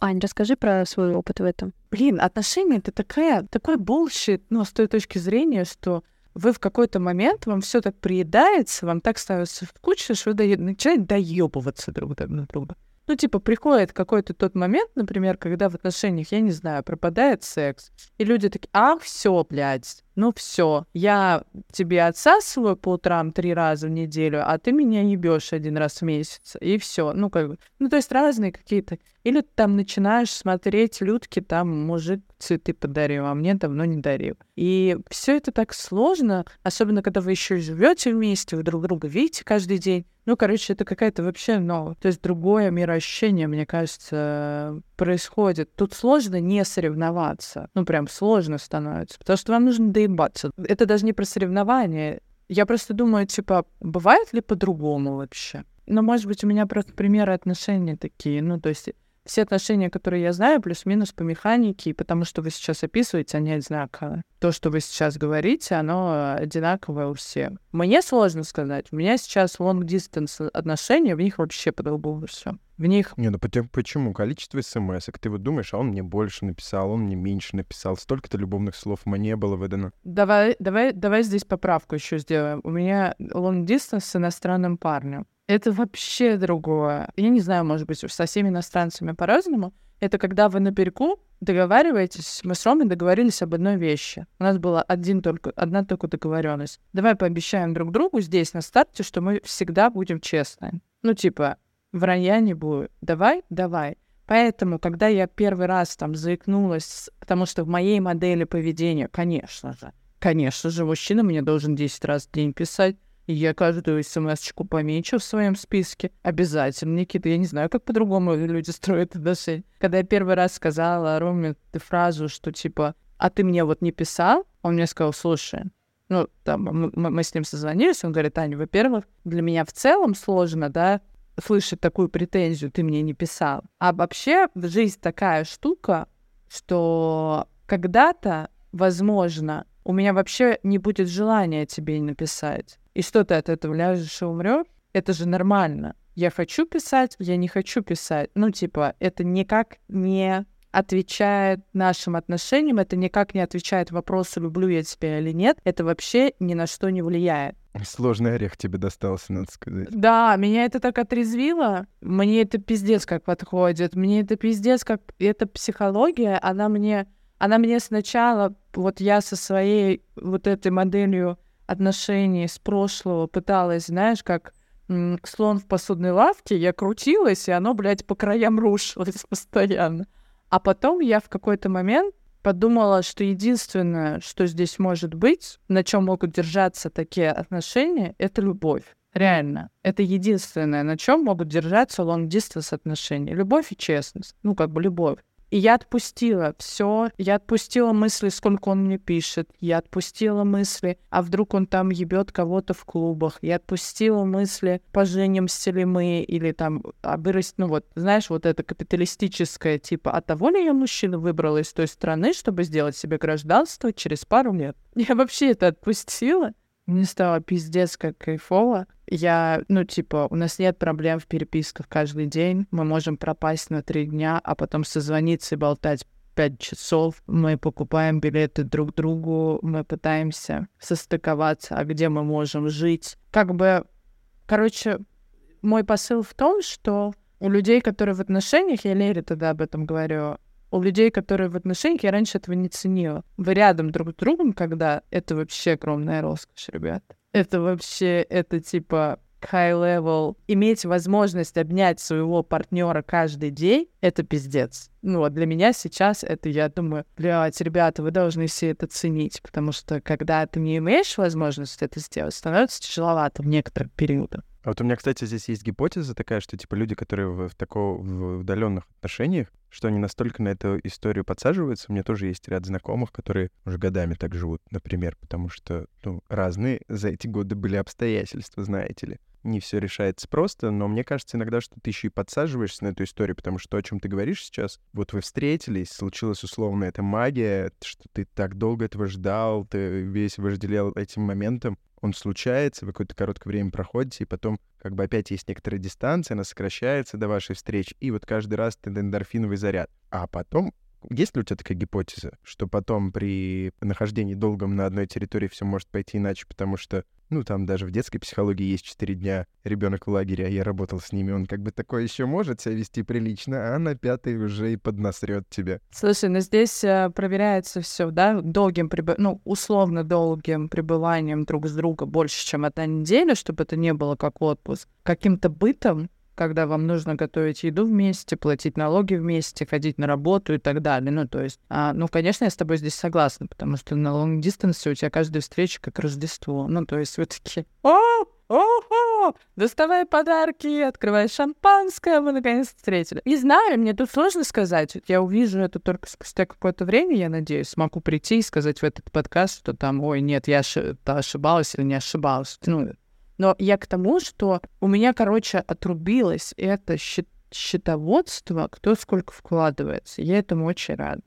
Ань, расскажи про свой опыт в этом. Блин, отношения — это такая, такой bullshit, ну, с той точки зрения, что вы в какой-то момент, вам все так приедается, вам так становится скучно, что вы до... начинаете доебываться друг на друга. Ну, типа, приходит какой-то тот момент, например, когда в отношениях, я не знаю, пропадает секс, и люди такие, ах, все, блядь, ну все, я тебе отсасываю по утрам три раза в неделю, а ты меня ебешь один раз в месяц, и все. Ну, как бы, ну, то есть разные какие-то. Или ты там начинаешь смотреть людки, там мужик цветы подарил, а мне давно не дарил. И все это так сложно, особенно когда вы еще живете вместе, вы друг друга видите каждый день. Ну, короче, это какая-то вообще, ну, то есть другое мироощущение, мне кажется, происходит. Тут сложно не соревноваться. Ну, прям сложно становится, потому что вам нужно доебаться. Это даже не про соревнования. Я просто думаю, типа, бывает ли по-другому вообще? Ну, может быть, у меня просто примеры отношений такие. Ну, то есть все отношения, которые я знаю, плюс-минус по механике, и потому что вы сейчас описываете, они одинаковые. То, что вы сейчас говорите, оно одинаковое у всех. Мне сложно сказать. У меня сейчас long-distance отношения, в них вообще по-другому все. В них... Не, ну почему? Количество смс Ты вот думаешь, а он мне больше написал, он мне меньше написал. Столько-то любовных слов мне было выдано. Давай, давай, давай здесь поправку еще сделаем. У меня long-distance с иностранным парнем. Это вообще другое. Я не знаю, может быть, со всеми иностранцами по-разному. Это когда вы на переку договариваетесь, мы с Ромой договорились об одной вещи. У нас была один только, одна только договоренность. Давай пообещаем друг другу здесь, на старте, что мы всегда будем честны. Ну, типа, вранья не будет. Давай, давай. Поэтому, когда я первый раз там заикнулась, потому что в моей модели поведения, конечно же, конечно же, мужчина мне должен 10 раз в день писать, я каждую смс-очку помечу в своем списке. Обязательно, Никита. Я не знаю, как по-другому люди строят отношения. Когда я первый раз сказала Роме фразу, что типа, а ты мне вот не писал, он мне сказал, слушай, ну, там, мы, мы с ним созвонились, он говорит, Аня, во-первых, для меня в целом сложно, да, слышать такую претензию, ты мне не писал. А вообще жизнь такая штука, что когда-то, возможно, у меня вообще не будет желания тебе написать. И что ты от этого ляжешь и умрешь? Это же нормально. Я хочу писать, я не хочу писать. Ну, типа, это никак не отвечает нашим отношениям, это никак не отвечает вопросу, люблю я тебя или нет. Это вообще ни на что не влияет. Сложный орех тебе достался, надо сказать. Да, меня это так отрезвило. Мне это пиздец как подходит. Мне это пиздец как... Эта психология, она мне... Она мне сначала... Вот я со своей вот этой моделью отношений с прошлого пыталась, знаешь, как слон в посудной лавке, я крутилась, и оно, блядь, по краям рушилось постоянно. А потом я в какой-то момент подумала, что единственное, что здесь может быть, на чем могут держаться такие отношения, это любовь. Реально. Это единственное, на чем могут держаться long-distance отношения. Любовь и честность. Ну, как бы любовь. И я отпустила все. Я отпустила мысли, сколько он мне пишет. Я отпустила мысли, а вдруг он там ебет кого-то в клубах. Я отпустила мысли, поженимся ли мы, или там, а вырастить, ну вот, знаешь, вот это капиталистическое, типа, а того ли я мужчину выбрала из той страны, чтобы сделать себе гражданство через пару лет? Я вообще это отпустила. Мне стало пиздец как кайфово. Я, ну, типа, у нас нет проблем в переписках каждый день. Мы можем пропасть на три дня, а потом созвониться и болтать пять часов. Мы покупаем билеты друг другу, мы пытаемся состыковаться, а где мы можем жить. Как бы, короче, мой посыл в том, что у людей, которые в отношениях, я Лере тогда об этом говорю, у людей, которые в отношениях, я раньше этого не ценила. Вы рядом друг с другом, когда это вообще огромная роскошь, ребят. Это вообще, это типа high level. Иметь возможность обнять своего партнера каждый день, это пиздец. Ну, вот для меня сейчас это, я думаю, блядь, ребята, вы должны все это ценить, потому что когда ты не имеешь возможность это сделать, становится тяжеловато в некоторых периодах. А вот у меня, кстати, здесь есть гипотеза такая, что типа люди, которые в, в такого в удаленных отношениях, что они настолько на эту историю подсаживаются. У меня тоже есть ряд знакомых, которые уже годами так живут, например, потому что ну, разные за эти годы были обстоятельства, знаете ли. Не все решается просто, но мне кажется иногда, что ты еще и подсаживаешься на эту историю, потому что то, о чем ты говоришь сейчас, вот вы встретились, случилась условно эта магия, что ты так долго этого ждал, ты весь вожделел этим моментом, он случается, вы какое-то короткое время проходите, и потом как бы опять есть некоторая дистанция, она сокращается до вашей встречи, и вот каждый раз ты эндорфиновый заряд. А потом есть ли у тебя такая гипотеза, что потом при нахождении долгом на одной территории все может пойти иначе, потому что, ну, там даже в детской психологии есть 4 дня ребенок в лагере, а я работал с ними, он как бы такое еще может себя вести прилично, а на пятый уже и поднасрет тебе. Слушай, ну здесь э, проверяется все, да, долгим, прибы... ну, условно долгим пребыванием друг с друга больше, чем одна неделя, чтобы это не было как отпуск, каким-то бытом, когда вам нужно готовить еду вместе, платить налоги вместе, ходить на работу и так далее. Ну, то есть, а, ну, конечно, я с тобой здесь согласна, потому что на long distance у тебя каждая встреча как Рождество. Ну, то есть вы такие, о, о, доставай подарки, открывай шампанское, мы наконец встретили. Не знаю, мне тут сложно сказать. Я увижу это только спустя какое-то время, я надеюсь, смогу прийти и сказать в этот подкаст, что там, ой, нет, я ошибалась или не ошибалась. Ну, но я к тому, что у меня, короче, отрубилось это счет счетоводство, кто сколько вкладывается. Я этому очень рада.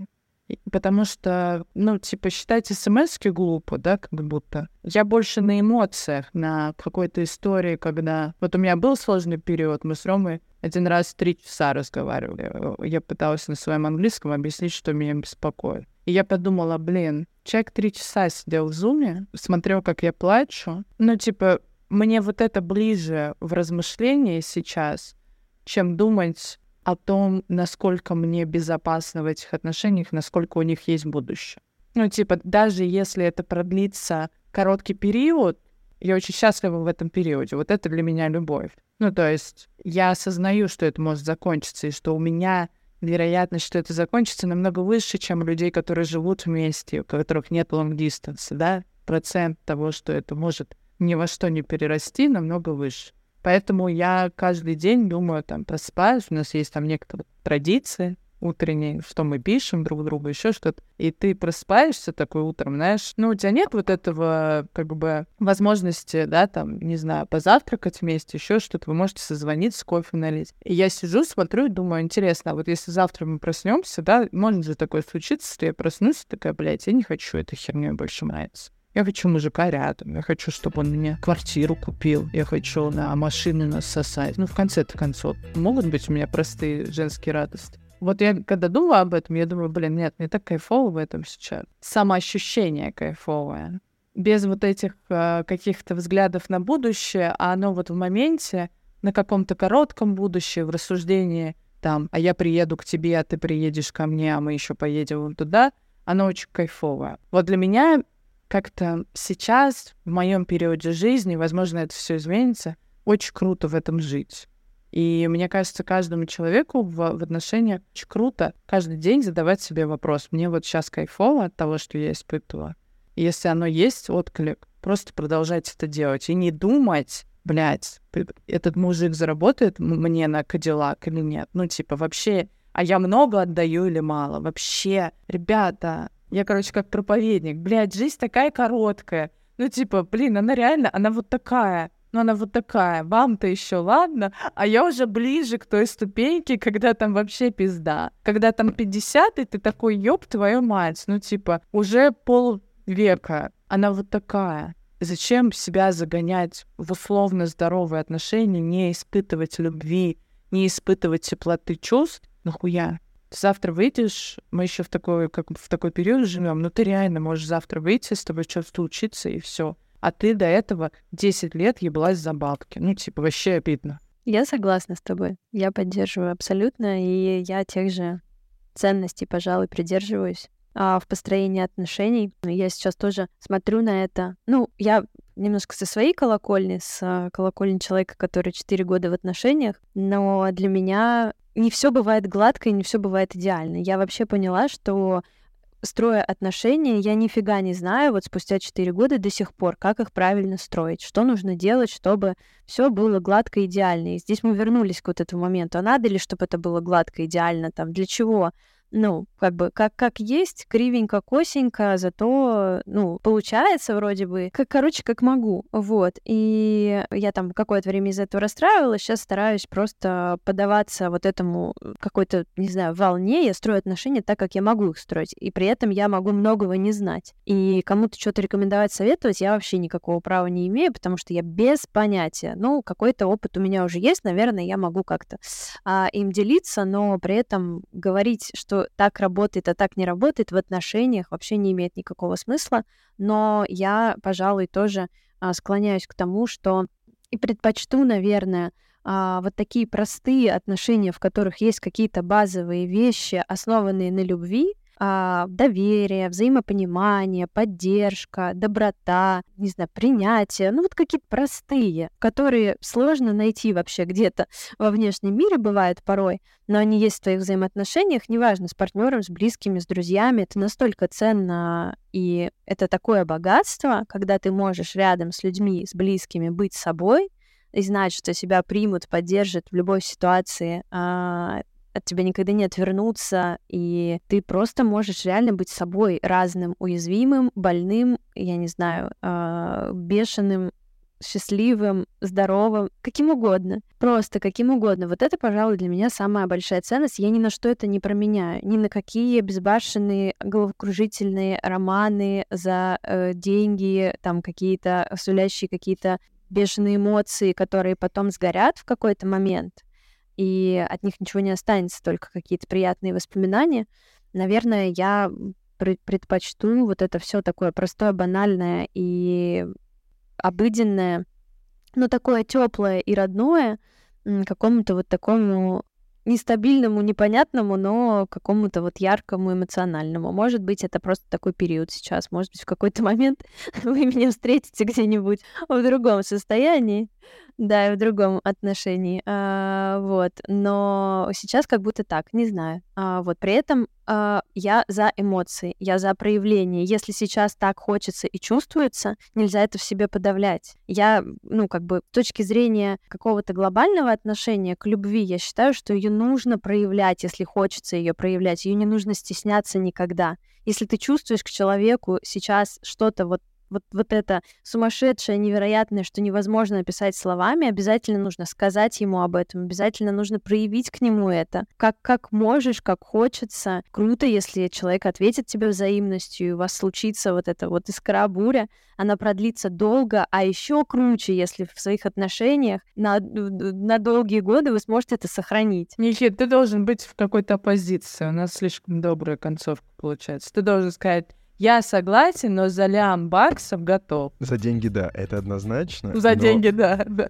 Потому что, ну, типа, считать смс глупо, да, как будто. Я больше на эмоциях, на какой-то истории, когда... Вот у меня был сложный период, мы с Ромой один раз три часа разговаривали. Я пыталась на своем английском объяснить, что меня беспокоит. И я подумала, блин, человек три часа сидел в зуме, смотрел, как я плачу. Ну, типа, мне вот это ближе в размышлении сейчас, чем думать о том, насколько мне безопасно в этих отношениях, насколько у них есть будущее. Ну, типа, даже если это продлится короткий период, я очень счастлива в этом периоде. Вот это для меня любовь. Ну, то есть я осознаю, что это может закончиться, и что у меня вероятность, что это закончится, намного выше, чем у людей, которые живут вместе, у которых нет long distance, да, процент того, что это может ни во что не перерасти, намного выше. Поэтому я каждый день думаю, там, просыпаюсь, у нас есть там некоторые традиции, утренней, что мы пишем друг другу, еще что-то. И ты просыпаешься такой утром, знаешь, ну, у тебя нет вот этого, как бы, возможности, да, там, не знаю, позавтракать вместе, еще что-то, вы можете созвониться, кофе налить. И я сижу, смотрю и думаю, интересно, а вот если завтра мы проснемся, да, может же такое случиться, что я проснусь и такая, блядь, я не хочу этой херней больше нравится. Я хочу мужика рядом, я хочу, чтобы он мне квартиру купил, я хочу на машину нас сосать. Ну, в конце-то концов, могут быть у меня простые женские радости. Вот я когда думаю об этом, я думаю, блин, нет, мне так кайфово в этом сейчас. Самоощущение кайфовое. Без вот этих э, каких-то взглядов на будущее, а оно вот в моменте, на каком-то коротком будущем, в рассуждении там, а я приеду к тебе, а ты приедешь ко мне, а мы еще поедем туда, оно очень кайфовое. Вот для меня как-то сейчас, в моем периоде жизни, возможно, это все изменится, очень круто в этом жить. И мне кажется, каждому человеку в, в отношениях очень круто каждый день задавать себе вопрос. Мне вот сейчас кайфово от того, что я испытывала. И если оно есть, отклик, просто продолжать это делать. И не думать, блядь, этот мужик заработает мне на Кадиллак или нет. Ну, типа, вообще, а я много отдаю или мало? Вообще, ребята, я, короче, как проповедник. Блядь, жизнь такая короткая. Ну, типа, блин, она реально, она вот такая но она вот такая, вам-то еще ладно, а я уже ближе к той ступеньке, когда там вообще пизда. Когда там 50, и ты такой, ёб твою мать, ну типа, уже полвека, она вот такая. Зачем себя загонять в условно здоровые отношения, не испытывать любви, не испытывать теплоты чувств? Нахуя? Завтра выйдешь, мы еще в такой, как в такой период живем, но ты реально можешь завтра выйти, с тобой что-то случится, и все а ты до этого 10 лет ебалась за бабки. Ну, типа, вообще обидно. Я согласна с тобой. Я поддерживаю абсолютно, и я тех же ценностей, пожалуй, придерживаюсь а, в построении отношений. Я сейчас тоже смотрю на это. Ну, я немножко со своей колокольни, с а, колокольни человека, который 4 года в отношениях, но для меня не все бывает гладко и не все бывает идеально. Я вообще поняла, что строя отношения, я нифига не знаю, вот спустя 4 года до сих пор, как их правильно строить, что нужно делать, чтобы все было гладко и идеально. И здесь мы вернулись к вот этому моменту. А надо ли, чтобы это было гладко, идеально, там, для чего? Ну, как бы, как, как есть, кривенько, косенько, зато, ну, получается вроде бы, как, короче, как могу, вот. И я там какое-то время из этого расстраивалась, сейчас стараюсь просто подаваться вот этому какой-то, не знаю, волне, я строю отношения так, как я могу их строить, и при этом я могу многого не знать. И кому-то что-то рекомендовать, советовать я вообще никакого права не имею, потому что я без понятия. Ну, какой-то опыт у меня уже есть, наверное, я могу как-то а, им делиться, но при этом говорить, что так работает, а так не работает в отношениях, вообще не имеет никакого смысла. Но я, пожалуй, тоже а, склоняюсь к тому, что и предпочту, наверное, а, вот такие простые отношения, в которых есть какие-то базовые вещи, основанные на любви, доверие, взаимопонимание, поддержка, доброта, не знаю, принятие, ну вот какие-то простые, которые сложно найти вообще где-то во внешнем мире бывает порой, но они есть в твоих взаимоотношениях, неважно, с партнером, с близкими, с друзьями, это настолько ценно, и это такое богатство, когда ты можешь рядом с людьми, с близкими быть собой, и знать, что себя примут, поддержат в любой ситуации, а, от тебя никогда не отвернуться, и ты просто можешь реально быть собой разным, уязвимым, больным, я не знаю, э, бешеным, счастливым, здоровым, каким угодно. Просто каким угодно. Вот это, пожалуй, для меня самая большая ценность. Я ни на что это не променяю. Ни на какие безбашенные, головокружительные романы за э, деньги, там какие-то сулящие какие-то бешеные эмоции, которые потом сгорят в какой-то момент и от них ничего не останется, только какие-то приятные воспоминания, наверное, я предпочту вот это все такое простое, банальное и обыденное, но такое теплое и родное какому-то вот такому нестабильному, непонятному, но какому-то вот яркому, эмоциональному. Может быть, это просто такой период сейчас. Может быть, в какой-то момент вы меня встретите где-нибудь в другом состоянии, да, и в другом отношении. А, вот. Но сейчас как будто так, не знаю. А, вот. При этом э, я за эмоции, я за проявление. Если сейчас так хочется и чувствуется, нельзя это в себе подавлять. Я, ну, как бы, с точки зрения какого-то глобального отношения к любви, я считаю, что ее нужно проявлять, если хочется ее проявлять. Ее не нужно стесняться никогда. Если ты чувствуешь к человеку сейчас что-то вот вот, вот это сумасшедшее, невероятное, что невозможно описать словами, обязательно нужно сказать ему об этом, обязательно нужно проявить к нему это. Как, как можешь, как хочется. Круто, если человек ответит тебе взаимностью, и у вас случится вот эта вот искра буря, она продлится долго, а еще круче, если в своих отношениях на, на долгие годы вы сможете это сохранить. Никит, ты должен быть в какой-то оппозиции. У нас слишком добрая концовка получается. Ты должен сказать, я согласен, но за лям баксов готов. За деньги, да, это однозначно. За но... деньги, да, да.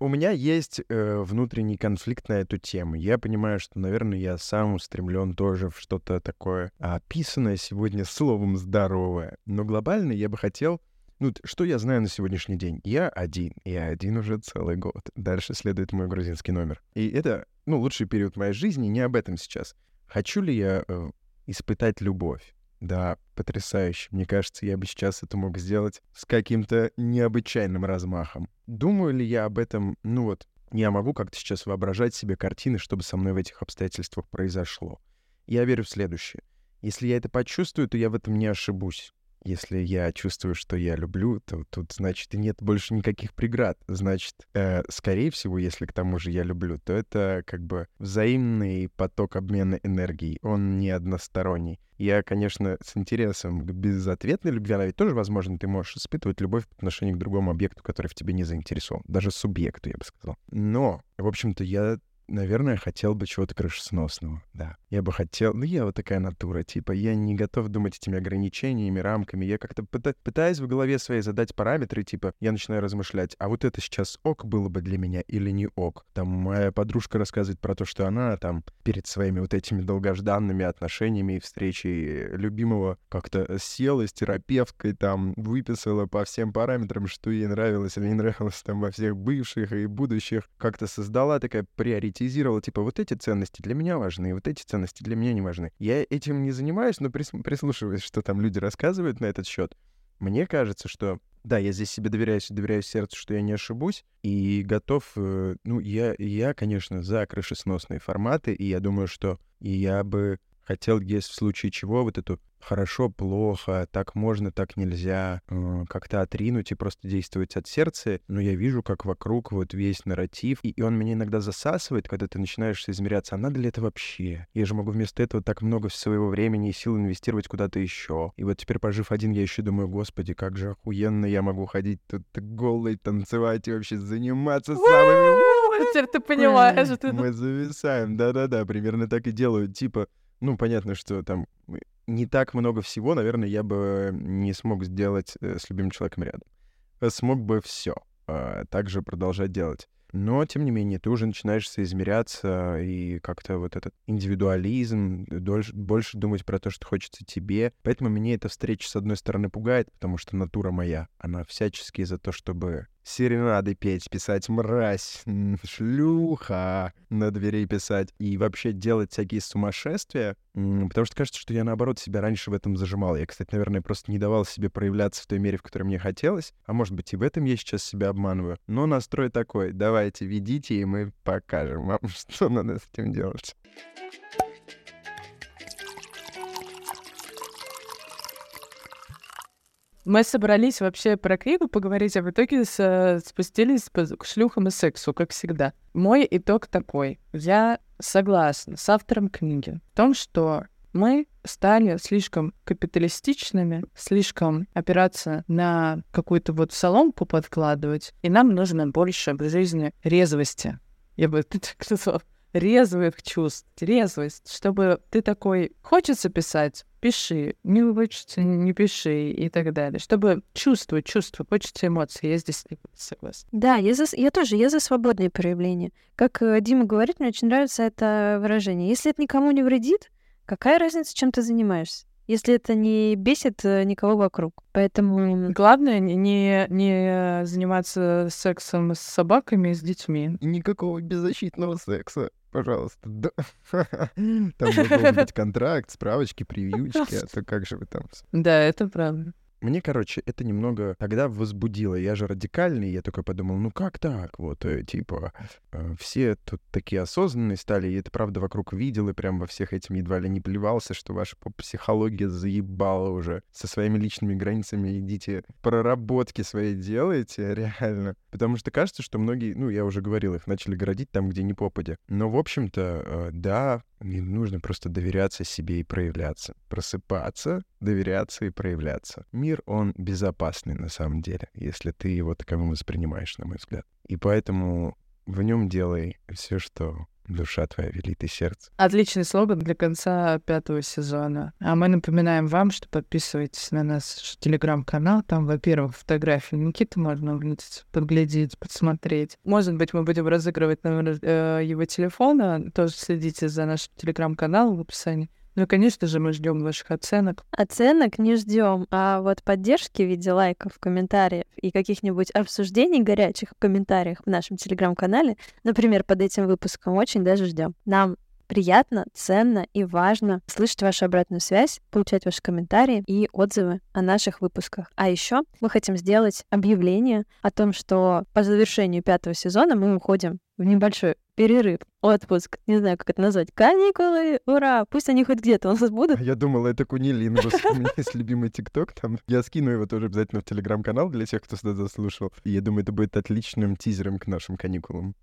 У меня есть э, внутренний конфликт на эту тему. Я понимаю, что, наверное, я сам устремлен тоже в что-то такое описанное сегодня словом здоровое. Но глобально я бы хотел ну, что я знаю на сегодняшний день? Я один. Я один уже целый год. Дальше следует мой грузинский номер. И это, ну, лучший период моей жизни, не об этом сейчас. Хочу ли я э, испытать любовь? Да, потрясающе. Мне кажется, я бы сейчас это мог сделать с каким-то необычайным размахом. Думаю ли я об этом, ну вот, я могу как-то сейчас воображать себе картины, чтобы со мной в этих обстоятельствах произошло. Я верю в следующее. Если я это почувствую, то я в этом не ошибусь. Если я чувствую, что я люблю, то тут, значит, и нет больше никаких преград. Значит, э, скорее всего, если к тому же я люблю, то это как бы взаимный поток обмена энергией. Он не односторонний. Я, конечно, с интересом к безответной любви, она ведь тоже, возможно, ты можешь испытывать любовь по отношению к другому объекту, который в тебе не заинтересован. Даже субъекту, я бы сказал. Но, в общем-то, я наверное, хотел бы чего-то крышесносного, да. Я бы хотел... Ну, я вот такая натура, типа, я не готов думать этими ограничениями, рамками. Я как-то пыта... пытаюсь в голове своей задать параметры, типа, я начинаю размышлять, а вот это сейчас ок было бы для меня или не ок? Там моя подружка рассказывает про то, что она там перед своими вот этими долгожданными отношениями и встречей любимого как-то села с терапевткой, там, выписала по всем параметрам, что ей нравилось или не нравилось, там, во всех бывших и будущих, как-то создала такая приоритет приоритизировал, типа, вот эти ценности для меня важны, вот эти ценности для меня не важны. Я этим не занимаюсь, но прис- прислушиваюсь, что там люди рассказывают на этот счет. Мне кажется, что да, я здесь себе доверяюсь, доверяю сердцу, что я не ошибусь, и готов, э, ну, я, я, конечно, за крышесносные форматы, и я думаю, что я бы хотел, есть в случае чего, вот эту хорошо, плохо, так можно, так нельзя, э, как-то отринуть и просто действовать от сердца. Но я вижу, как вокруг вот весь нарратив, и, и он меня иногда засасывает, когда ты начинаешь измеряться, а надо ли это вообще? Я же могу вместо этого так много своего времени и сил инвестировать куда-то еще. И вот теперь, пожив один, я еще думаю, господи, как же охуенно я могу ходить тут голый, танцевать и вообще заниматься самыми... Теперь ты понимаешь. Мы зависаем, да-да-да, примерно так и делаю. Типа, ну, понятно, что там не так много всего, наверное, я бы не смог сделать э, с любимым человеком рядом. Э, смог бы все а, также продолжать делать. Но, тем не менее, ты уже начинаешь соизмеряться и как-то вот этот индивидуализм, дольше, больше думать про то, что хочется тебе. Поэтому меня эта встреча, с одной стороны, пугает, потому что натура моя, она всячески за то, чтобы серенады петь, писать мразь, шлюха на двери писать и вообще делать всякие сумасшествия, потому что кажется, что я, наоборот, себя раньше в этом зажимал. Я, кстати, наверное, просто не давал себе проявляться в той мере, в которой мне хотелось, а может быть и в этом я сейчас себя обманываю. Но настрой такой, давайте, ведите, и мы покажем вам, что надо с этим делать. Мы собрались вообще про книгу поговорить, а в итоге спустились к шлюхам и сексу, как всегда. Мой итог такой. Я согласна с автором книги в том, что мы стали слишком капиталистичными, слишком опираться на какую-то вот соломку подкладывать, и нам нужно больше в жизни резвости. Я бы так сказала резвых чувств, резвость, чтобы ты такой, хочется писать, пиши, не хочется, не пиши и так далее, чтобы чувствовать чувства, хочется эмоции, я здесь согласна. Да, я, за, я тоже, я за свободные проявления. Как э, Дима говорит, мне очень нравится это выражение. Если это никому не вредит, какая разница, чем ты занимаешься? Если это не бесит э, никого вокруг. Поэтому... Главное не, не заниматься сексом с собаками и с детьми. Никакого беззащитного секса пожалуйста. Да. Там должен быть контракт, справочки, прививочки, а то как же вы там... Да, это правда. Мне, короче, это немного тогда возбудило. Я же радикальный, я только подумал, ну как так? Вот, э, типа, э, все тут такие осознанные стали, и это правда вокруг видел, и прям во всех этим едва ли не плевался, что ваша психология заебала уже. Со своими личными границами идите, проработки свои делайте, реально. Потому что кажется, что многие, ну, я уже говорил, их начали городить там, где не попадя. Но, в общем-то, э, да, не нужно просто доверяться себе и проявляться. Просыпаться, доверяться и проявляться. Мир, он безопасный на самом деле, если ты его таковым воспринимаешь, на мой взгляд. И поэтому в нем делай все, что душа твоя велит и сердце. Отличный слоган для конца пятого сезона. А мы напоминаем вам, что подписывайтесь на наш телеграм-канал. Там, во-первых, фотографии Никиты можно увидеть, подглядеть, подсмотреть. Может быть, мы будем разыгрывать номер э, его телефона. Тоже следите за нашим телеграм-каналом в описании. Ну и, конечно же, мы ждем ваших оценок. Оценок не ждем, а вот поддержки в виде лайков, комментариев и каких-нибудь обсуждений горячих в комментариях в нашем телеграм-канале, например, под этим выпуском, очень даже ждем. Нам приятно, ценно и важно слышать вашу обратную связь, получать ваши комментарии и отзывы о наших выпусках. А еще мы хотим сделать объявление о том, что по завершению пятого сезона мы уходим в небольшой перерыв, отпуск, не знаю, как это назвать, каникулы, ура, пусть они хоть где-то у нас будут. Я думала, это кунилингус, у меня есть любимый тикток, там, я скину его тоже обязательно в телеграм-канал для тех, кто сюда заслушал, и я думаю, это будет отличным тизером к нашим каникулам.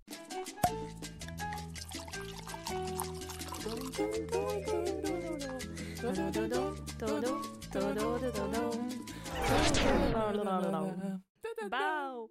Бау!